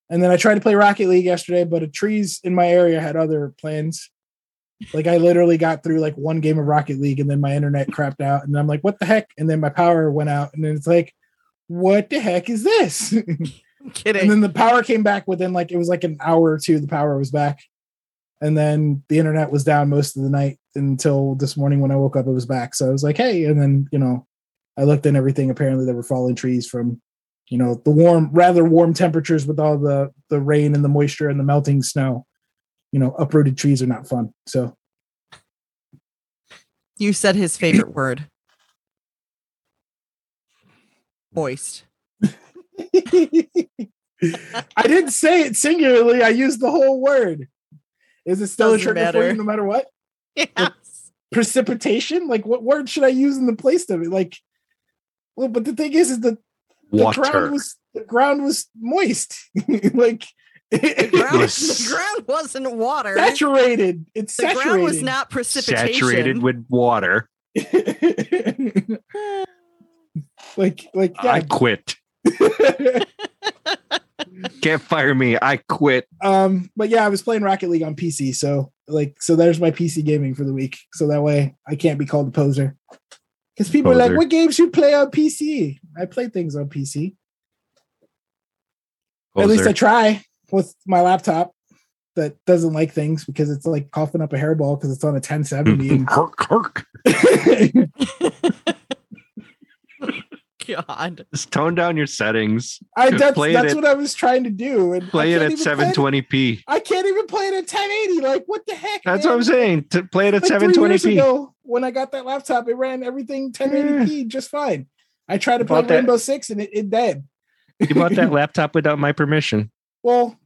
And then I tried to play Rocket League yesterday, but a trees in my area had other plans. Like I literally got through like one game of Rocket League and then my internet crapped out and I'm like, what the heck? And then my power went out and then it's like, what the heck is this? I'm kidding. and then the power came back within like it was like an hour or two, the power was back. And then the internet was down most of the night until this morning when I woke up, it was back. So I was like, hey, and then you know, I looked and everything. Apparently there were fallen trees from you know the warm rather warm temperatures with all the the rain and the moisture and the melting snow you know uprooted trees are not fun so you said his favorite word. Moist. i didn't say it singularly i used the whole word is it still Doesn't a trigger for you no matter what Yes. precipitation like what word should i use in the place of it like well but the thing is is the, the ground was the ground was moist like The ground, Yes. the ground wasn't water. saturated it's the saturated ground was not precipitation. saturated with water. like like I quit. Can't fire me. I quit. um but yeah i was playing rocket league on pc so like so there's my pc gaming for the week so that way i can't be called a poser because people are like what games you play on pc i play things on pc at least i try with my laptop that doesn't like things because it's like coughing up a hairball because it's on a 1070 and. God. Just tone down your settings. I that's, Play it that's at- what I was trying to do. And Play it at even play 720p. I can't even play it at 1080. Like, what the heck? That's man? what I'm saying. To play it at Like three years 720p. ago, when I got that laptop, it ran everything 1080p just fine. I tried to play Bought that- Rainbow Six and it, it dead. You bought that laptop without my permission. Well,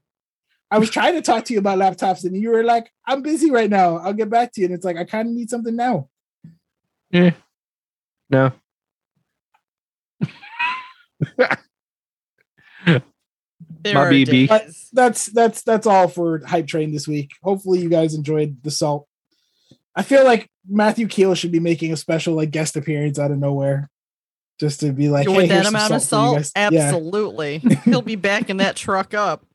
I was trying to talk to you about laptops, and you were like, "I'm busy right now. I'll get back to you." And it's like, I kind of need something now. Yeah. No. There My are BB. days. That's that's that's all for hype train this week. Hopefully, you guys enjoyed the salt. I feel like Matthew Keel should be making a special like guest appearance out of nowhere, just to be like, With "Hey, that here's some amount of salt, guys." Yeah. absolutely. He'll be backing that truck up.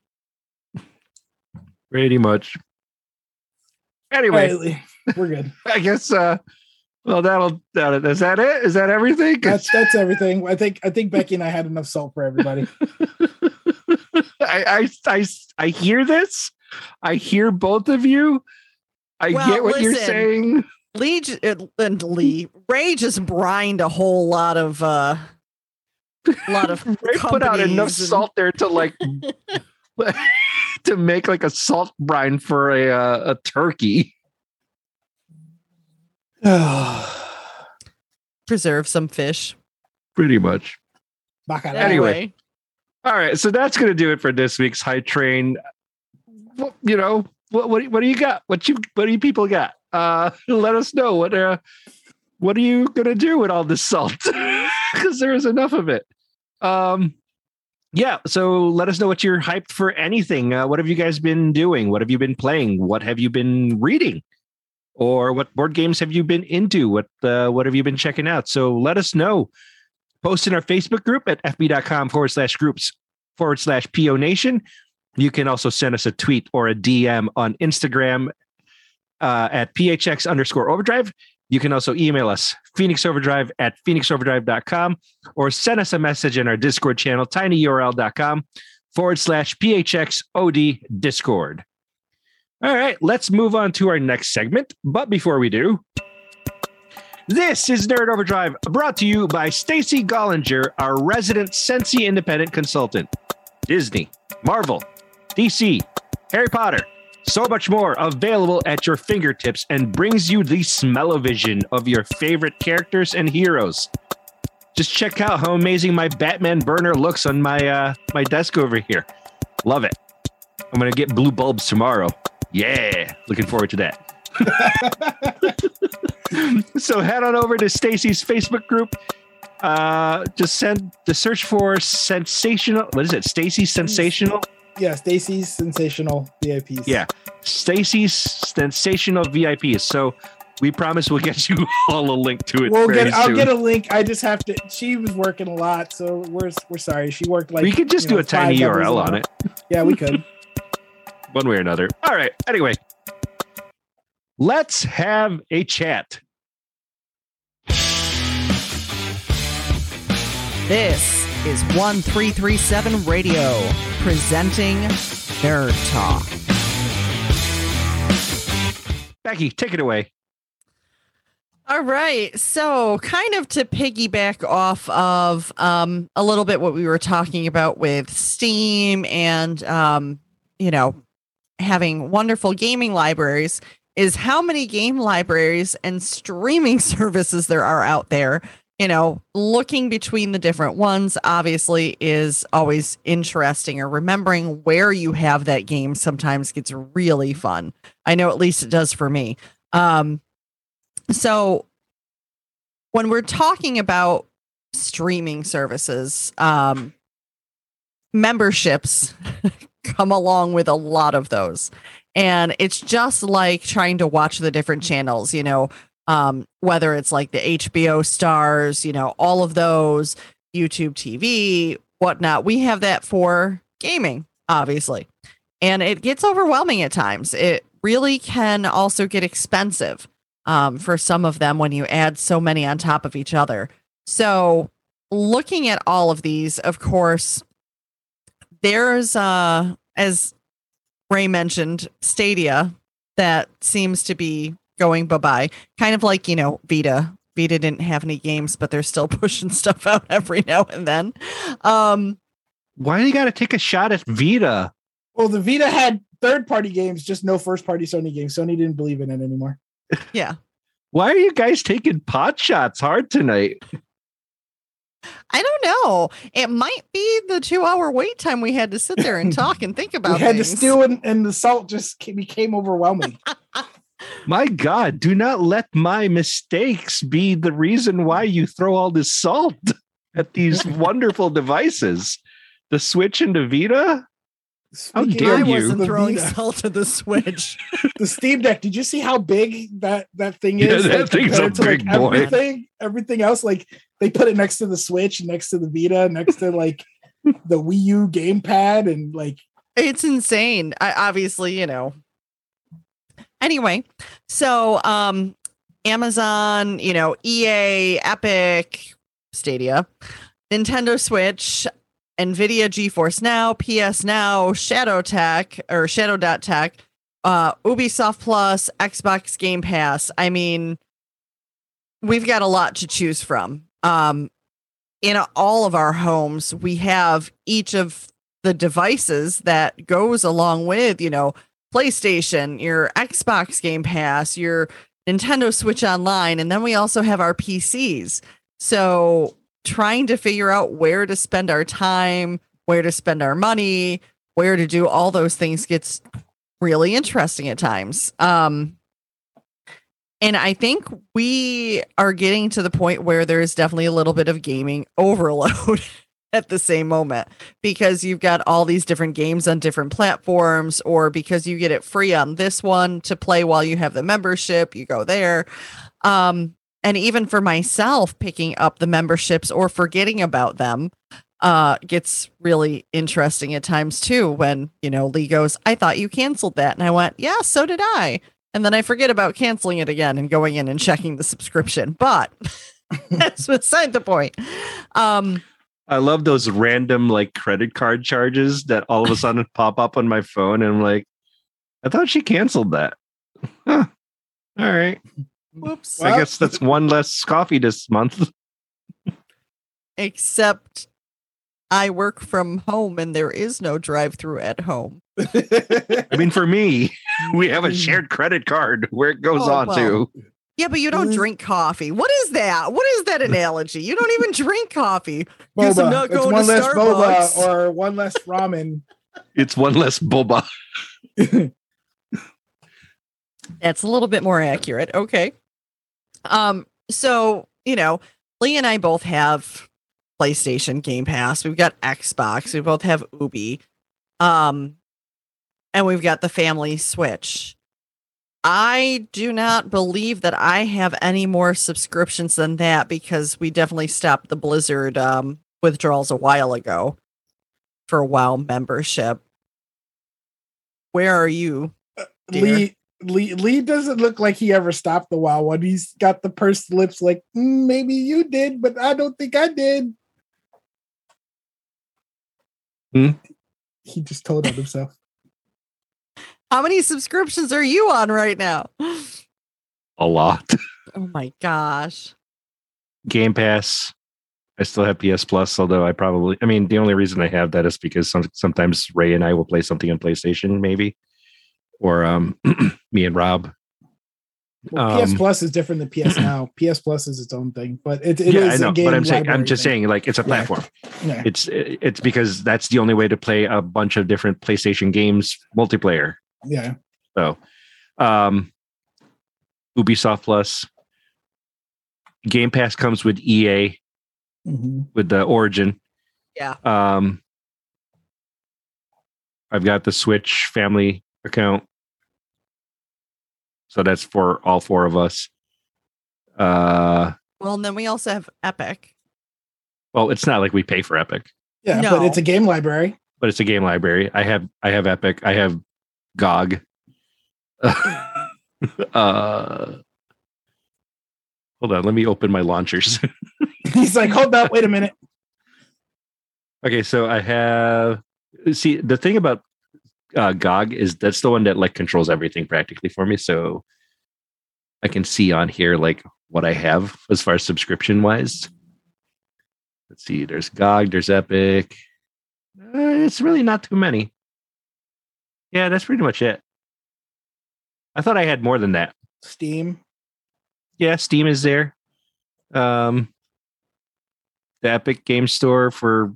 Pretty much. Anyway, All right, we're good. I guess uh well that'll that is that it? Is that everything? That's that's everything. I think I think Becky and I had enough salt for everybody. I, I I I hear this. I hear both of you. I Well, get what you're saying. Lee uh, and Lee Ray just brined a whole lot of uh a lot of Ray put out enough and- salt there to like to make like a salt brine for a uh, a turkey. preserve some fish. Pretty much. Bacalao. Anyway. All right, so that's gonna do it for this week's hype train. What, you know, what what what do you got? What you what do you people got? Uh, let us know what uh what are you gonna do with all this salt? Because there is enough of it. Um, yeah. So let us know what you're hyped for. Anything? Uh, what have you guys been doing? What have you been playing? What have you been reading? Or what board games have you been into? What uh, what have you been checking out? So let us know post in our Facebook group at fb.com forward slash groups forward slash PO Nation. You can also send us a tweet or a DM on Instagram uh, at PHX underscore overdrive. You can also email us, phoenixoverdrive at phoenixoverdrive.com, or send us a message in our Discord channel, tinyurl.com forward slash PHXOD Discord. All right, let's move on to our next segment. But before we do, this is Nerd Overdrive brought to you by Stacy Gollinger, our resident Scentsy independent consultant. Disney, Marvel, DC, Harry Potter, so much more available at your fingertips and brings you the smell-o-vision of your favorite characters and heroes. Just check out how amazing my Batman burner looks on my uh, my desk over here. Love it. I'm gonna get blue bulbs tomorrow. Yeah, looking forward to that. so head on over to Stacy's Facebook group. Uh, just send the search for sensational. What is it? Stacy's sensational. Yeah, Stacy's sensational VIPs. Yeah, Stacy's sensational VIPs. So we promise we'll get you all a link to it. We'll very get. I'll soon. get a link. I just have to. She was working a lot, so we're we're sorry. She worked like we could just you do know, a tiny URL on hour. it, Yeah, we could. one way or another. All right. Anyway, let's have a chat. This is 1337 Radio presenting Nerd Talk. Becky, take it away. All right. So, kind of to piggyback off of um, a little bit what we were talking about with Steam and, um, you know, having wonderful gaming libraries, is how many game libraries and streaming services there are out there. You know, looking between the different ones obviously is always interesting, or remembering where you have that game sometimes gets really fun. I know at least it does for me. Um, so when we're talking about streaming services, um, memberships come along with a lot of those. And it's just like trying to watch the different channels, you know, um, whether it's like the HBO stars, you know, all of those, YouTube TV, whatnot. We have that for gaming, obviously. And it gets overwhelming at times. It really can also get expensive um, for some of them when you add so many on top of each other. So, looking at all of these, of course, there's, uh, as Ray mentioned, Stadia that seems to be going bye bye. Kind of like, you know, Vita. Vita didn't have any games, but they're still pushing stuff out every now and then. Um, Why do you got to take a shot at Vita? Well, the Vita had third party games, just no first party Sony games. Sony didn't believe in it anymore. yeah. Why are you guys taking pot shots hard tonight? I don't know. It might be the two hour wait time we had to sit there and talk and think about we had things. the stew and, and the salt just became overwhelming. My God, do not let my mistakes be the reason why you throw all this salt at these wonderful devices. The Switch and the Vita? How dare I you. wasn't the throwing Vita, salt at the switch. the Steam Deck. Did you see how big that that thing Yeah, is? that thing's a compared to, like, big boy. Everything, everything else, like they put it next to the Switch, next to the Vita, next to like the Wii U gamepad, and like it's insane. I obviously, you know. Anyway, so um Amazon, you know, EA, Epic, Stadia, Nintendo Switch, Nvidia GeForce Now, PS Now, Shadow Tech or Shadow.tech, uh Ubisoft Plus, Xbox Game Pass. I mean, we've got a lot to choose from. Um in all of our homes, we have each of the devices that goes along with, you know, PlayStation, your Xbox Game Pass, your Nintendo Switch Online, and then we also have our PCs. So trying to figure out where to spend our time, where to spend our money, where to do all those things gets really interesting at times. Um and I think we are getting to the point where there's definitely a little bit of gaming overload at the same moment because you've got all these different games on different platforms, or because you get it free on this one to play while you have the membership, you go there. Um, and even for myself, picking up the memberships or forgetting about them uh gets really interesting at times too when you know lee goes i thought you canceled that and i went yeah so did i and then I forget about canceling it again and going in and checking the subscription. But that's beside the point. Um, I love those random like credit card charges that all of a sudden pop up on my phone, and I'm like, I thought she canceled that. Huh. All right. Whoops. I guess that's one less coffee this month. Except I work from home and there is no drive through at home. I mean, for me, we have a shared credit card where it goes Oh, on to. Yeah, but you don't drink coffee. What is that? What is that analogy? You don't even drink coffee. Guess I'm boba. not It's one to less boba or one less ramen. It's one less boba. That's a little bit more accurate. Okay. Um, so you know, Lee and I both have PlayStation Game Pass. We've got Xbox. We both have Ubi. Um, and we've got the family Switch. I do not believe that I have any more subscriptions than that because we definitely stopped the Blizzard um withdrawals a while ago for a WoW membership. Where are you? Dear. Lee, Lee Lee doesn't look like he ever stopped the WoW one. He's got the pursed lips, like "Mm, maybe you did, but I don't think I did. Hmm? He just told on himself. How many subscriptions are you on right now? A lot. Oh my gosh. Game Pass. I still have PS Plus, although I probably, I mean, the only reason I have that is because some, sometimes Ray and I will play something on PlayStation, maybe, or um, me and Rob. Well, PS Um, Plus is different than PS Now. PS Plus is its own thing, but it, it is yeah, I a know, game but I'm saying, I'm just thing. saying, like, it's a platform. Yeah. It's it's because that's the only way to play a bunch of different PlayStation games multiplayer. yeah. So, um, Ubisoft Plus, Game Pass comes with EA Mhm. with the Origin. Yeah. Um, I've got the Switch family account, so that's for all four of us. Uh, Well, and then we also have Epic. well, it's not like we pay for Epic, Yeah, No. but it's a game library. but it's a game library. I have I have Epic. I have GOG. uh, hold on, let me open my launchers. He's like, hold up, wait a minute. Okay, so I have see the thing about uh, GOG is that's the one that like controls everything practically for me. So I can see on here like what I have as far as subscription wise. Let's see, there's GOG, there's Epic. Uh, it's really not too many. Yeah, that's pretty much it. I thought I had more than that. Steam. Yeah, Steam is there. Um, the Epic Game Store for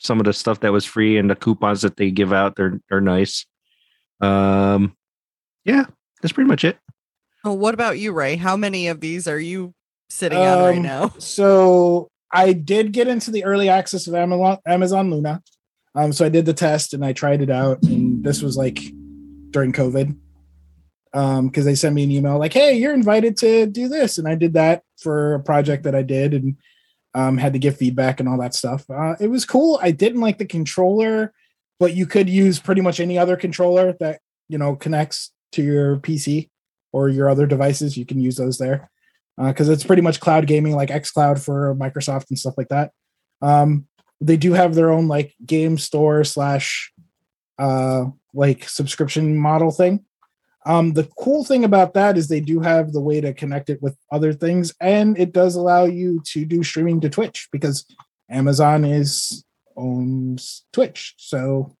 some of the stuff that was free and the coupons that they give out they're they're nice. Um, yeah, that's pretty much it. Oh, what about you, Ray? How many of these are you sitting on right Um, now? So I did get into the early access of Amazon Amazon Luna. Um, so I did the test and I tried it out, and this was like during COVID. Um, because they sent me an email like, "Hey, you're invited to do this," and I did that for a project that I did, and um, had to give feedback and all that stuff. Uh, it was cool. I didn't like the controller, but you could use pretty much any other controller that you know connects to your PC or your other devices. You can use those there because it's pretty much cloud gaming like xcloud for microsoft and stuff like that um, they do have their own like game store slash uh, like subscription model thing um, the cool thing about that is they do have the way to connect it with other things and it does allow you to do streaming to twitch because amazon is owns twitch so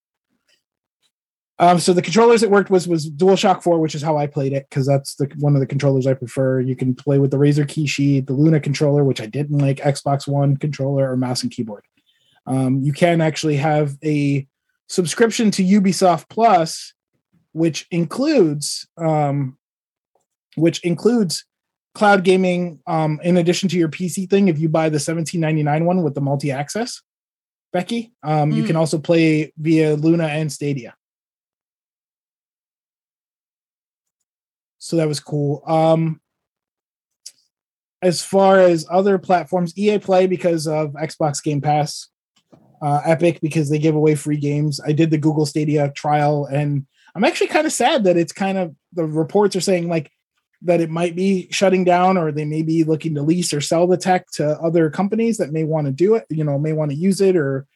um, so the controllers it worked with was DualShock 4, which is how I played it because that's the one of the controllers I prefer. You can play with the Razer Kishi, the Luna controller, which I didn't like, Xbox One controller, or mouse and keyboard. Um, you can actually have a subscription to Ubisoft Plus, which includes um, which includes cloud gaming um, in addition to your PC thing. If you buy the 17.99 one with the multi access, Becky, um, you Mm. can also play via Luna and Stadia. so that was cool. Um, as far as other platforms, EA Play because of Xbox Game Pass, uh, Epic because they give away free games. I did the Google Stadia trial, and I'm actually kind of sad that it's kind of the reports are saying like that it might be shutting down or they may be looking to lease or sell the tech to other companies that may want to do it, you know, may want to use it or,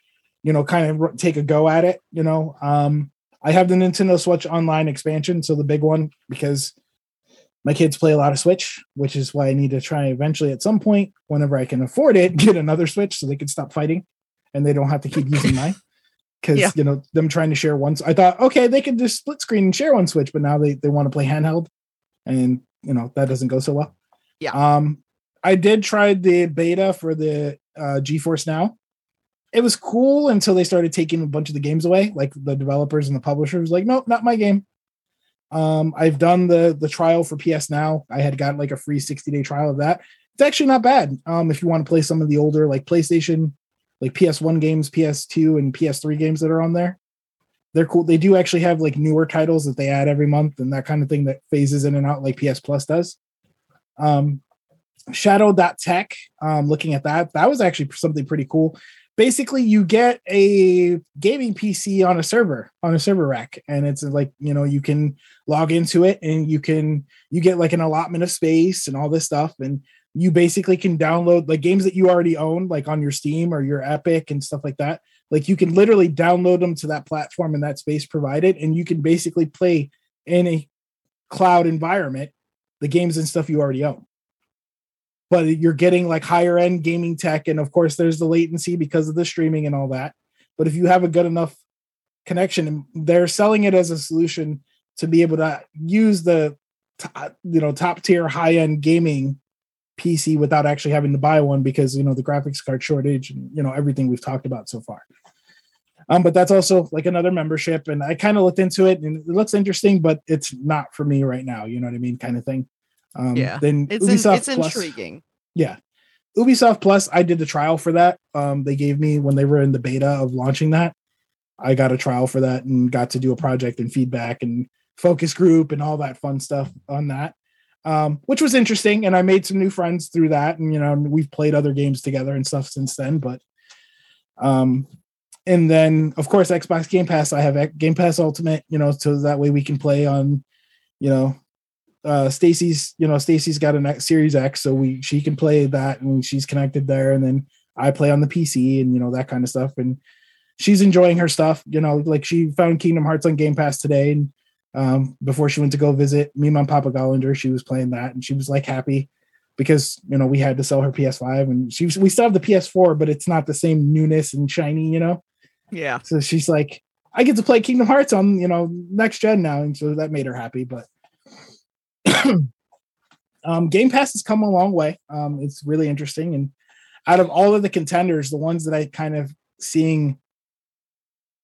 you know, kind of take a go at it, you know. Um, I have the Nintendo Switch online expansion, so the big one, because my kids play a lot of Switch, which is why I need to try eventually at some point, whenever I can afford it, get another Switch so they can stop fighting and they don't have to keep using mine. Because Yeah. you know them trying to share one. I thought okay they could just split screen and share one Switch, but now they they want to play handheld, and you know that doesn't go so well. Yeah. Um, I did try the beta for the uh, GeForce Now. It was cool until they started taking a bunch of the games away. Like the developers and the publishers, like, nope, not my game. Um, I've done the the trial for PS Now. I had gotten like a free 60 day trial of that. It's actually not bad. Um, if you want to play some of the older like PlayStation, like PS1 games, PS2, and PS3 games that are on there, they're cool. They do actually have like newer titles that they add every month and that kind of thing that phases in and out like PS Plus does. Um, Shadow.tech, um, looking at that, that was actually something pretty cool. Basically, you get a gaming PC on a server, on a server rack, and it's like, you know, you can log into it and you can, you get like an allotment of space and all this stuff. And you basically can download like games that you already own, like on your Steam or your Epic and stuff like that. Like you can literally download them to that platform and that space provided, and you can basically play in a cloud environment the games and stuff you already own but you're getting like higher end gaming tech and of course there's the latency because of the streaming and all that but if you have a good enough connection they're selling it as a solution to be able to use the you know top tier high end gaming pc without actually having to buy one because you know the graphics card shortage and you know everything we've talked about so far um, but that's also like another membership and i kind of looked into it and it looks interesting but it's not for me right now you know what i mean kind of thing um, Yeah. then It's in, it's Plus- intriguing. yeah. Ubisoft Plus, I did the trial for that. Um, they gave me when they were in the beta of launching that. I got a trial for that and got to do a project and feedback and focus group and all that fun stuff on that. Um, which was interesting. And I made some new friends through that. And you know, we've played other games together and stuff since then. But um, and then of course Xbox Game Pass. I have Game Pass Ultimate, you know, so that way we can play on, you know, uh Stacy's, you know, Stacy's got a Series X, so we she can play that and she's connected there, and then I play on the PC and you know that kind of stuff. And she's enjoying her stuff, you know, like she found Kingdom Hearts on Game Pass today, and um before she went to go visit me, mom, Papa Gollander, she was playing that and she was like happy because you know we had to sell her PS5 and she was, we still have the PS4, but it's not the same newness and shiny, you know. Yeah. So she's like, I get to play Kingdom Hearts on, you know, next gen now. And so that made her happy. But um, Game Pass has come a long way. Um, it's really interesting. And out of all of the contenders, the ones that I kind of seeing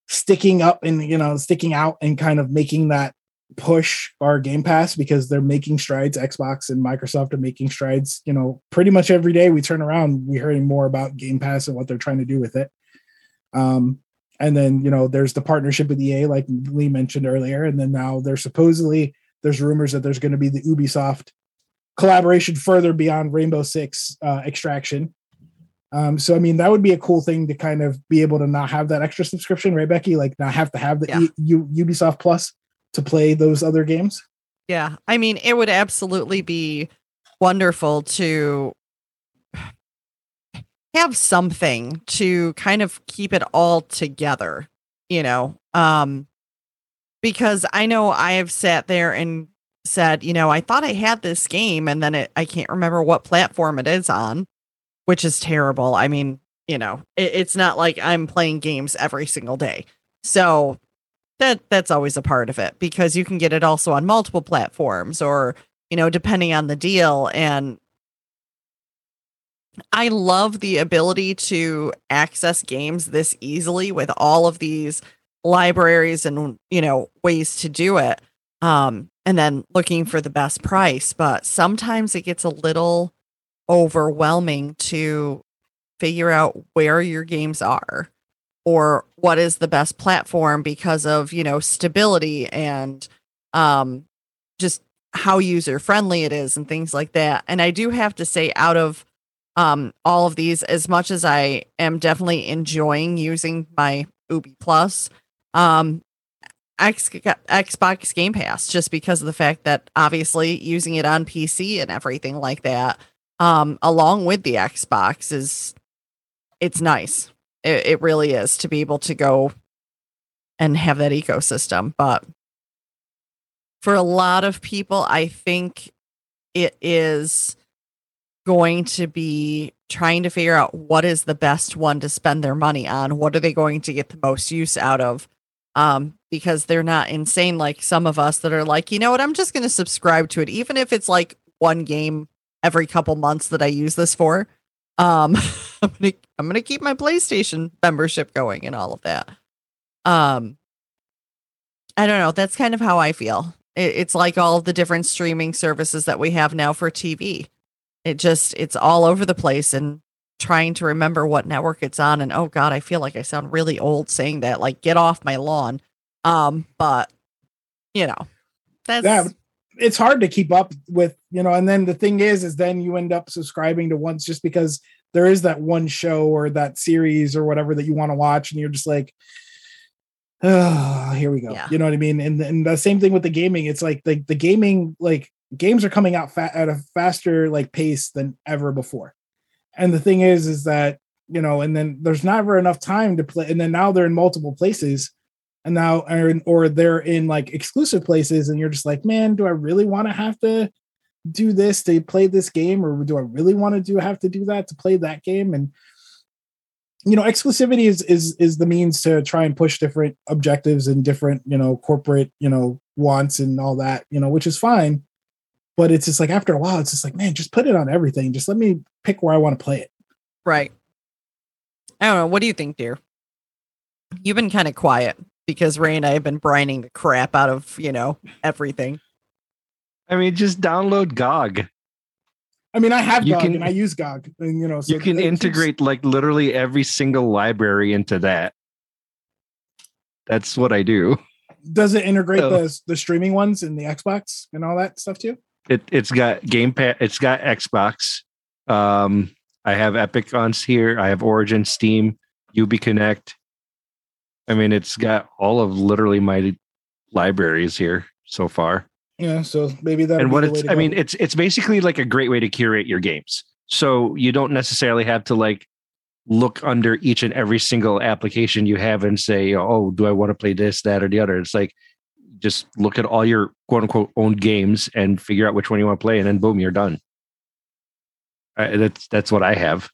sticking up and, you know, sticking out and kind of making that push our Game Pass because they're making strides. Xbox and Microsoft are making strides. You know, pretty much every day we turn around, we're hearing more about Game Pass and what they're trying to do with it. Um, and then you know there's the partnership with EA, like Lee mentioned earlier, and then now there's supposedly there's rumors that there's going to be the Ubisoft collaboration further beyond Rainbow Six uh, Extraction. Um, so I mean that would be a cool thing to kind of be able to not have that extra subscription, right, Becky? Like not have to have the Yeah. E- U- Ubisoft Plus to play those other games. Yeah. I mean, it would absolutely be wonderful to have something to kind of keep it all together, you know. Um because I know I have sat there and said, you know, I thought I had this game and then it, I can't remember what platform it is on, which is terrible. I mean, you know, it, it's not like I'm playing games every single day. So that that's always a part of it because you can get it also on multiple platforms or you know depending on the deal. And I love the ability to access games this easily with all of these libraries and you know ways to do it um and then looking for the best price. But sometimes it gets a little overwhelming to figure out where your games are or what is the best platform because of you know stability and um just how user friendly it is and things like that and i do have to say out of um all of these as much as i am definitely enjoying using my ubi plus um X, Xbox Game Pass just because of the fact that obviously using it on PC and everything like that, um, along with the Xbox is it's nice. It, it really is to be able to go and have that ecosystem. But for a lot of people, I think it is going to be trying to figure out what is the best one to spend their money on. What are they going to get the most use out of? Um, because they're not insane like some of us that are like, you know what, I'm just going to subscribe to it, even if it's like one game every couple months that I use this for. Um, I'm gonna I'm gonna keep my PlayStation membership going and all of that. Um, I don't know. That's kind of how I feel. It, it's like all the different streaming services that we have now for TV. It just it's all over the place and trying to remember what network it's on. And oh god, I feel like I sound really old saying that. Like, get off my lawn. Um, but you know, that's Yeah, it's hard to keep up with, you know, and then the thing is, is then you end up subscribing to once just because there is that one show or that series or whatever that you want to watch, and you're just like, oh, here we go. Yeah. You know what I mean? And and the same thing with the gaming. It's like the the gaming like games are coming out fa- at a faster like pace than ever before. And the thing is, is that you know, and then there's never enough time to play, and then now they're in multiple places and now or, or they're in like exclusive places and you're just like man do i really want to have to do this to play this game or do i really want to do have to do that to play that game and you know exclusivity is is is the means to try and push different objectives and different you know corporate you know wants and all that you know which is fine but it's just like after a while it's just like man just put it on everything just let me pick where i want to play it right. I don't know. What do you think, dear? You've been kind of quiet because Ray and I have been brining the crap out of, you know, everything. I mean, just download GOG. i mean i have You GOG can- and i use gog and you know so you can it keeps- integrate like literally every single library into that. That's what I do. does it integrate So- the the streaming ones in the Xbox and all that stuff too? It it's got Game Pass. It's got Xbox. Um, I have Epic on here. I have Origin, Steam, UB Connect. I mean, it's got all of literally my libraries here so far. Yeah, so maybe that. and what it's i mean it's it's basically like a great way to curate your games so you don't necessarily have to like look under each and every single application you have and say oh do i want to play this that or the other it's like just look at all your quote unquote own games and figure out which one you want to play and then boom you're done that's that's what i have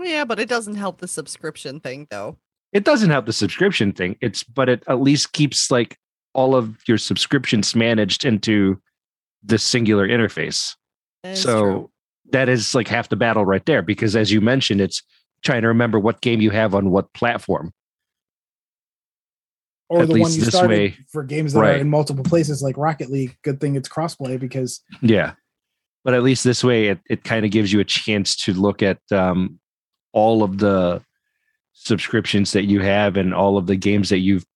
Yeah, but it doesn't help the subscription thing though. It doesn't help the subscription thing it's but it at least keeps like all of your subscriptions managed into this singular interface That is so true. that is like half the battle right there because as you mentioned it's trying to remember what game you have on what platform or at the one you this started way- for games that are in multiple places like Rocket League. Good thing it's crossplay because yeah but at least this way it, it kind of gives you a chance to look at um, all of the subscriptions that you have and all of the games that you've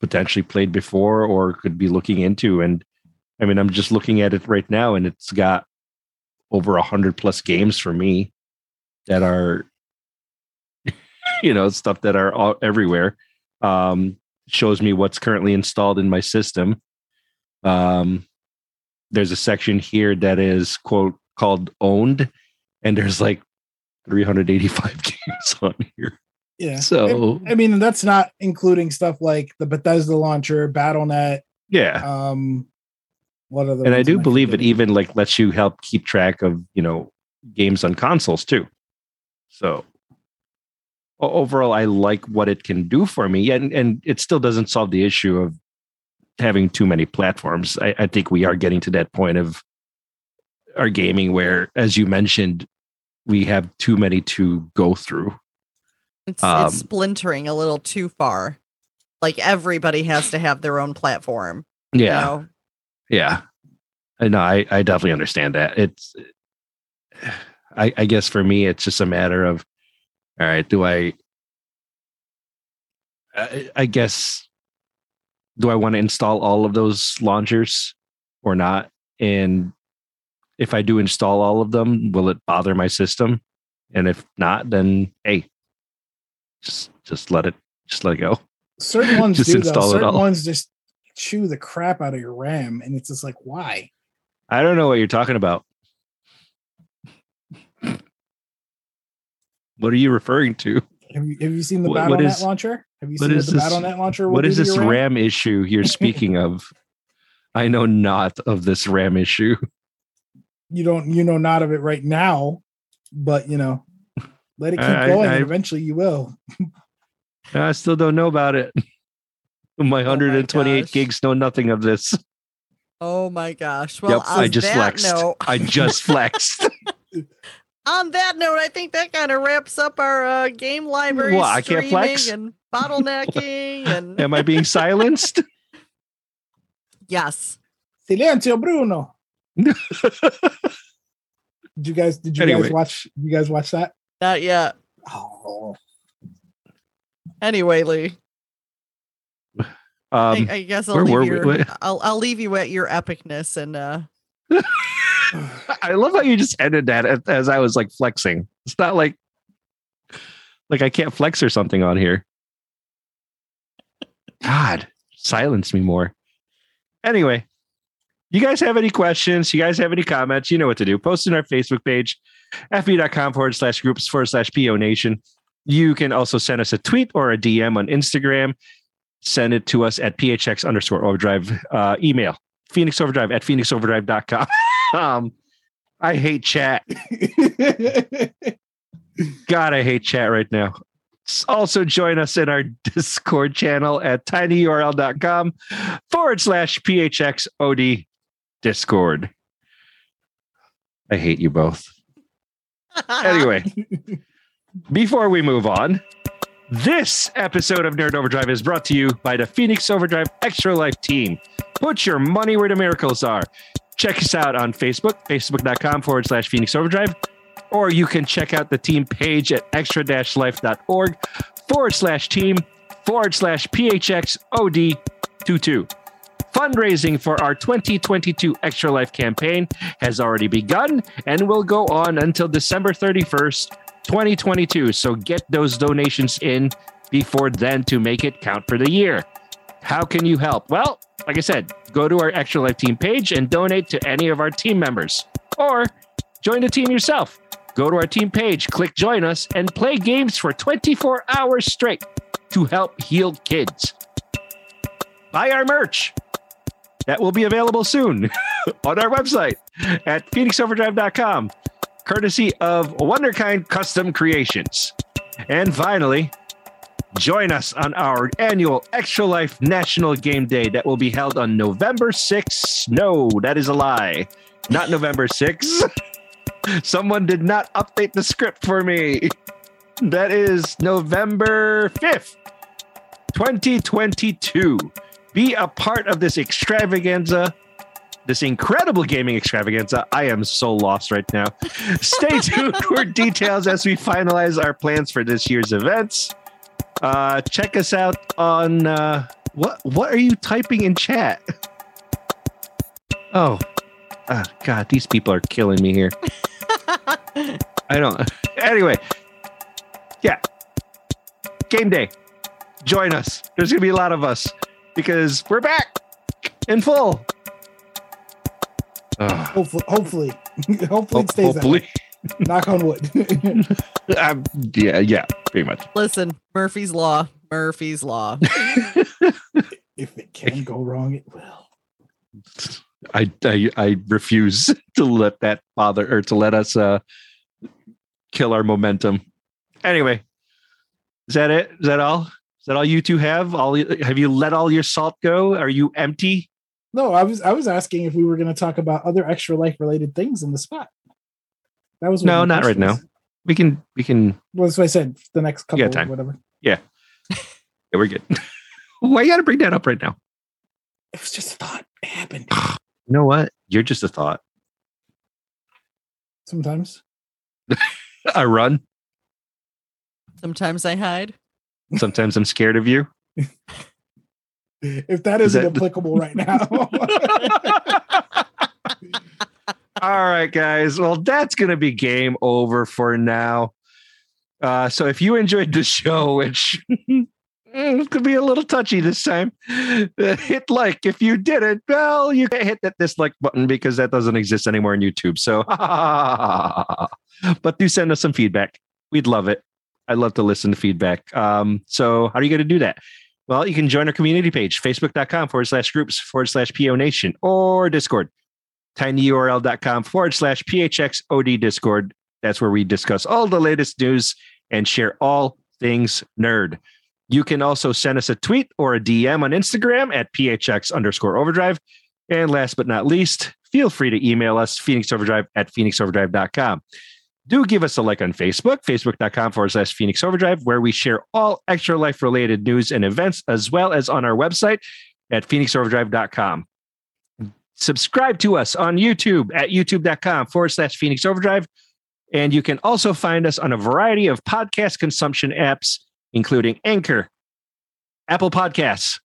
potentially played before or could be looking into. And i mean i'm just looking at it right now and it's got over a hundred plus games for me that are you know stuff that are all everywhere. Um shows me what's currently installed in my system. Um there's a section here that is quote called owned and there's like 385 games on here yeah. So- I, I mean that's not including stuff like the Bethesda launcher, BattleNet. yeah Um, what other? and i do am believe it even like lets you help keep track of you know games on consoles too so overall i like what it can do for me and and it still doesn't solve the issue of having too many platforms i, I think we are getting to that point of our gaming where as you mentioned we have too many to go through It's, Um, it's splintering a little too far. Like everybody has to have their own platform. you yeah know? Yeah. No. I, I definitely understand that. It's, I, I guess for me, it's just a matter of, all right, do I, I, I guess, do I want to install all of those launchers or not? And if I do install all of them, will it bother my system? And if not, then hey, just just let it just let it go. Certain ones Just do though. install it Certain all. ones just chew the crap out of your RAM, and it's just like, why? I don't know what you're talking about. What are you referring to? Have you have you seen the What- BattleNet launcher? Have you seen what the this- BattleNet launcher? What is this your RAM issue you're speaking of? I know not of this RAM issue. You don't you know not of it right now, but you know, let it keep I- going, I- and eventually you will. I still don't know about it. My 128 gosh. gigs know nothing of this. Oh my gosh. Well, yep, on I just that flexed. note, I just flexed. on that note, I think that kind of wraps up our uh, game library. What, I can't streaming flex? and bottlenecking and Am I being silenced? yes. Silencio, Bruno. Did you guys? Did you Anyway. guys watch? You guys watch that? Not yet. Oh, Anyway, Lee, Um, I, I guess I'll leave were we? I'll I'll leave you at your epicness and uh I love how you just ended that as- as I was like flexing. It's not like like I can't flex or something on here. God, silence me more. Anyway, you guys have any questions? You guys have any comments? You know what to do. Post in our Facebook page, fb.com forward slash groups forward slash PO Nation. You can also send us a tweet or a DM on Instagram. Send it to us at phx underscore overdrive. Uh, email phoenixoverdrive at phoenixoverdrive.com. um, I hate chat. God, I hate chat right now. Also, join us in our Discord channel at tinyurl.com forward slash phxod Discord. I hate you both. Anyway, before we move on, this episode of Nerd Overdrive is brought to you by the Phoenix Overdrive Extra Life team. Put your money where the miracles are. Check us out on Facebook, facebook.com forward slash Phoenix Overdrive, or you can check out the team page at extra life.org forward slash team forward slash PHXOD22. Fundraising for our 2022 Extra Life campaign has already begun and will go on until December 31st, 2022. So get those donations in before then to make it count for the year. How can you help? Well, like I said, go to our Extra Life team page and donate to any of our team members. Or join the team yourself. Go to our team page, click join us, and play games for 24 hours straight to help heal kids. Buy our merch. That will be available soon on our website at phoenixoverdrive.com, courtesy of Wunderkind Custom Creations. And finally, join us on our annual Extra Life National Game Day that will be held on November 6th. No, that is a lie. Not November 6th. Someone did not update the script for me. That is November 5th, 2022. Be a part of this extravaganza, this incredible gaming extravaganza. I am so lost right now. Stay tuned for details as we finalize our plans for this year's events. Uh, check us out on uh, what? What are you typing in chat? Oh, ah, God, these people are killing me here. I don't. Anyway, yeah. Game day. Join us. There's going to be a lot of us because we're back in full. Ugh. hopefully, hopefully, hopefully it stays hopefully. that way. Knock on wood. Um, yeah, yeah, pretty much. Listen, Murphy's Law. Murphy's Law. if it can go wrong, it will. I, I I refuse to let that bother or to let us uh kill our momentum. Anyway, is that it? Is that all? Is that all you two have? All have you let all your salt go? Are you empty? No, I was I was asking if we were going to talk about other extra life related things in the spot. That was No, not right question now. We can we can Well, that's what I said. The next couple, got time. whatever. Yeah, yeah, we're good. Why you gotta bring that up right now? It was just a thought. It happened You know what? You're just a thought. sometimes. I run. Sometimes I hide. Sometimes I'm scared of you. If that Is isn't that- applicable right now, All right, guys. Well, that's going to be game over for now. Uh, so if you enjoyed the show, which Mm, could be a little touchy this time. hit like if you did it. Well, you can't hit that dislike button because that doesn't exist anymore on YouTube. So, but do send us some feedback. We'd love it. I'd love to listen to feedback. Um, so, how are you going to do that? Well, you can join our community page, facebook.com forward slash groups forward slash PO Nation or Discord, tinyurl.com forward slash PHXOD Discord. That's where we discuss all the latest news and share all things nerd. You can also send us a tweet or a DM on Instagram at PHX underscore overdrive. And last but not least, feel free to email us, phoenixoverdrive at phoenixoverdrive.com. Do give us a like on Facebook, facebook.com forward slash Phoenix Overdrive, where we share all extra life related news and events, as well as on our website at phoenixoverdrive.com. Subscribe to us on YouTube at youtube.com forward slash Phoenix Overdrive. And you can also find us on a variety of podcast consumption apps, including Anchor, Apple Podcasts,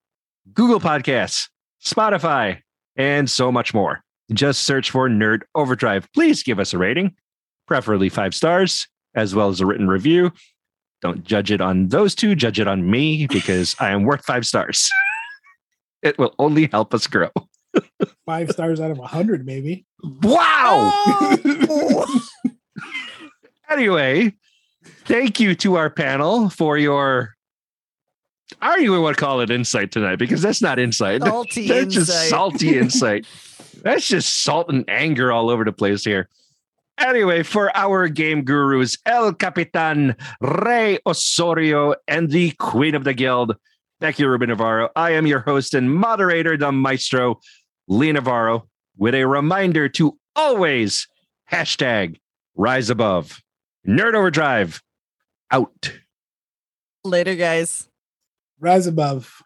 Google Podcasts, Spotify, and so much more. Just search for Nerd Overdrive. Please give us a rating preferably five stars, as well as a written review. Don't judge it on those two, judge it on me because I am worth five stars. it will only help us grow. Five stars out of a hundred, maybe. Wow. Oh. anyway, thank you to our panel for your I don't even want to call it insight tonight because that's not insight. Salty that's insight. just salty insight. that's just salt and anger all over the place here. Anyway, for our game gurus, El Capitan, Rey Osorio, and the Queen of the Guild, Becky Rubin Navarro, I am your host and moderator, the Maestro, Lee Navarro, with a reminder to always hashtag rise above. Nerd Overdrive, out. Later, guys. Rise above.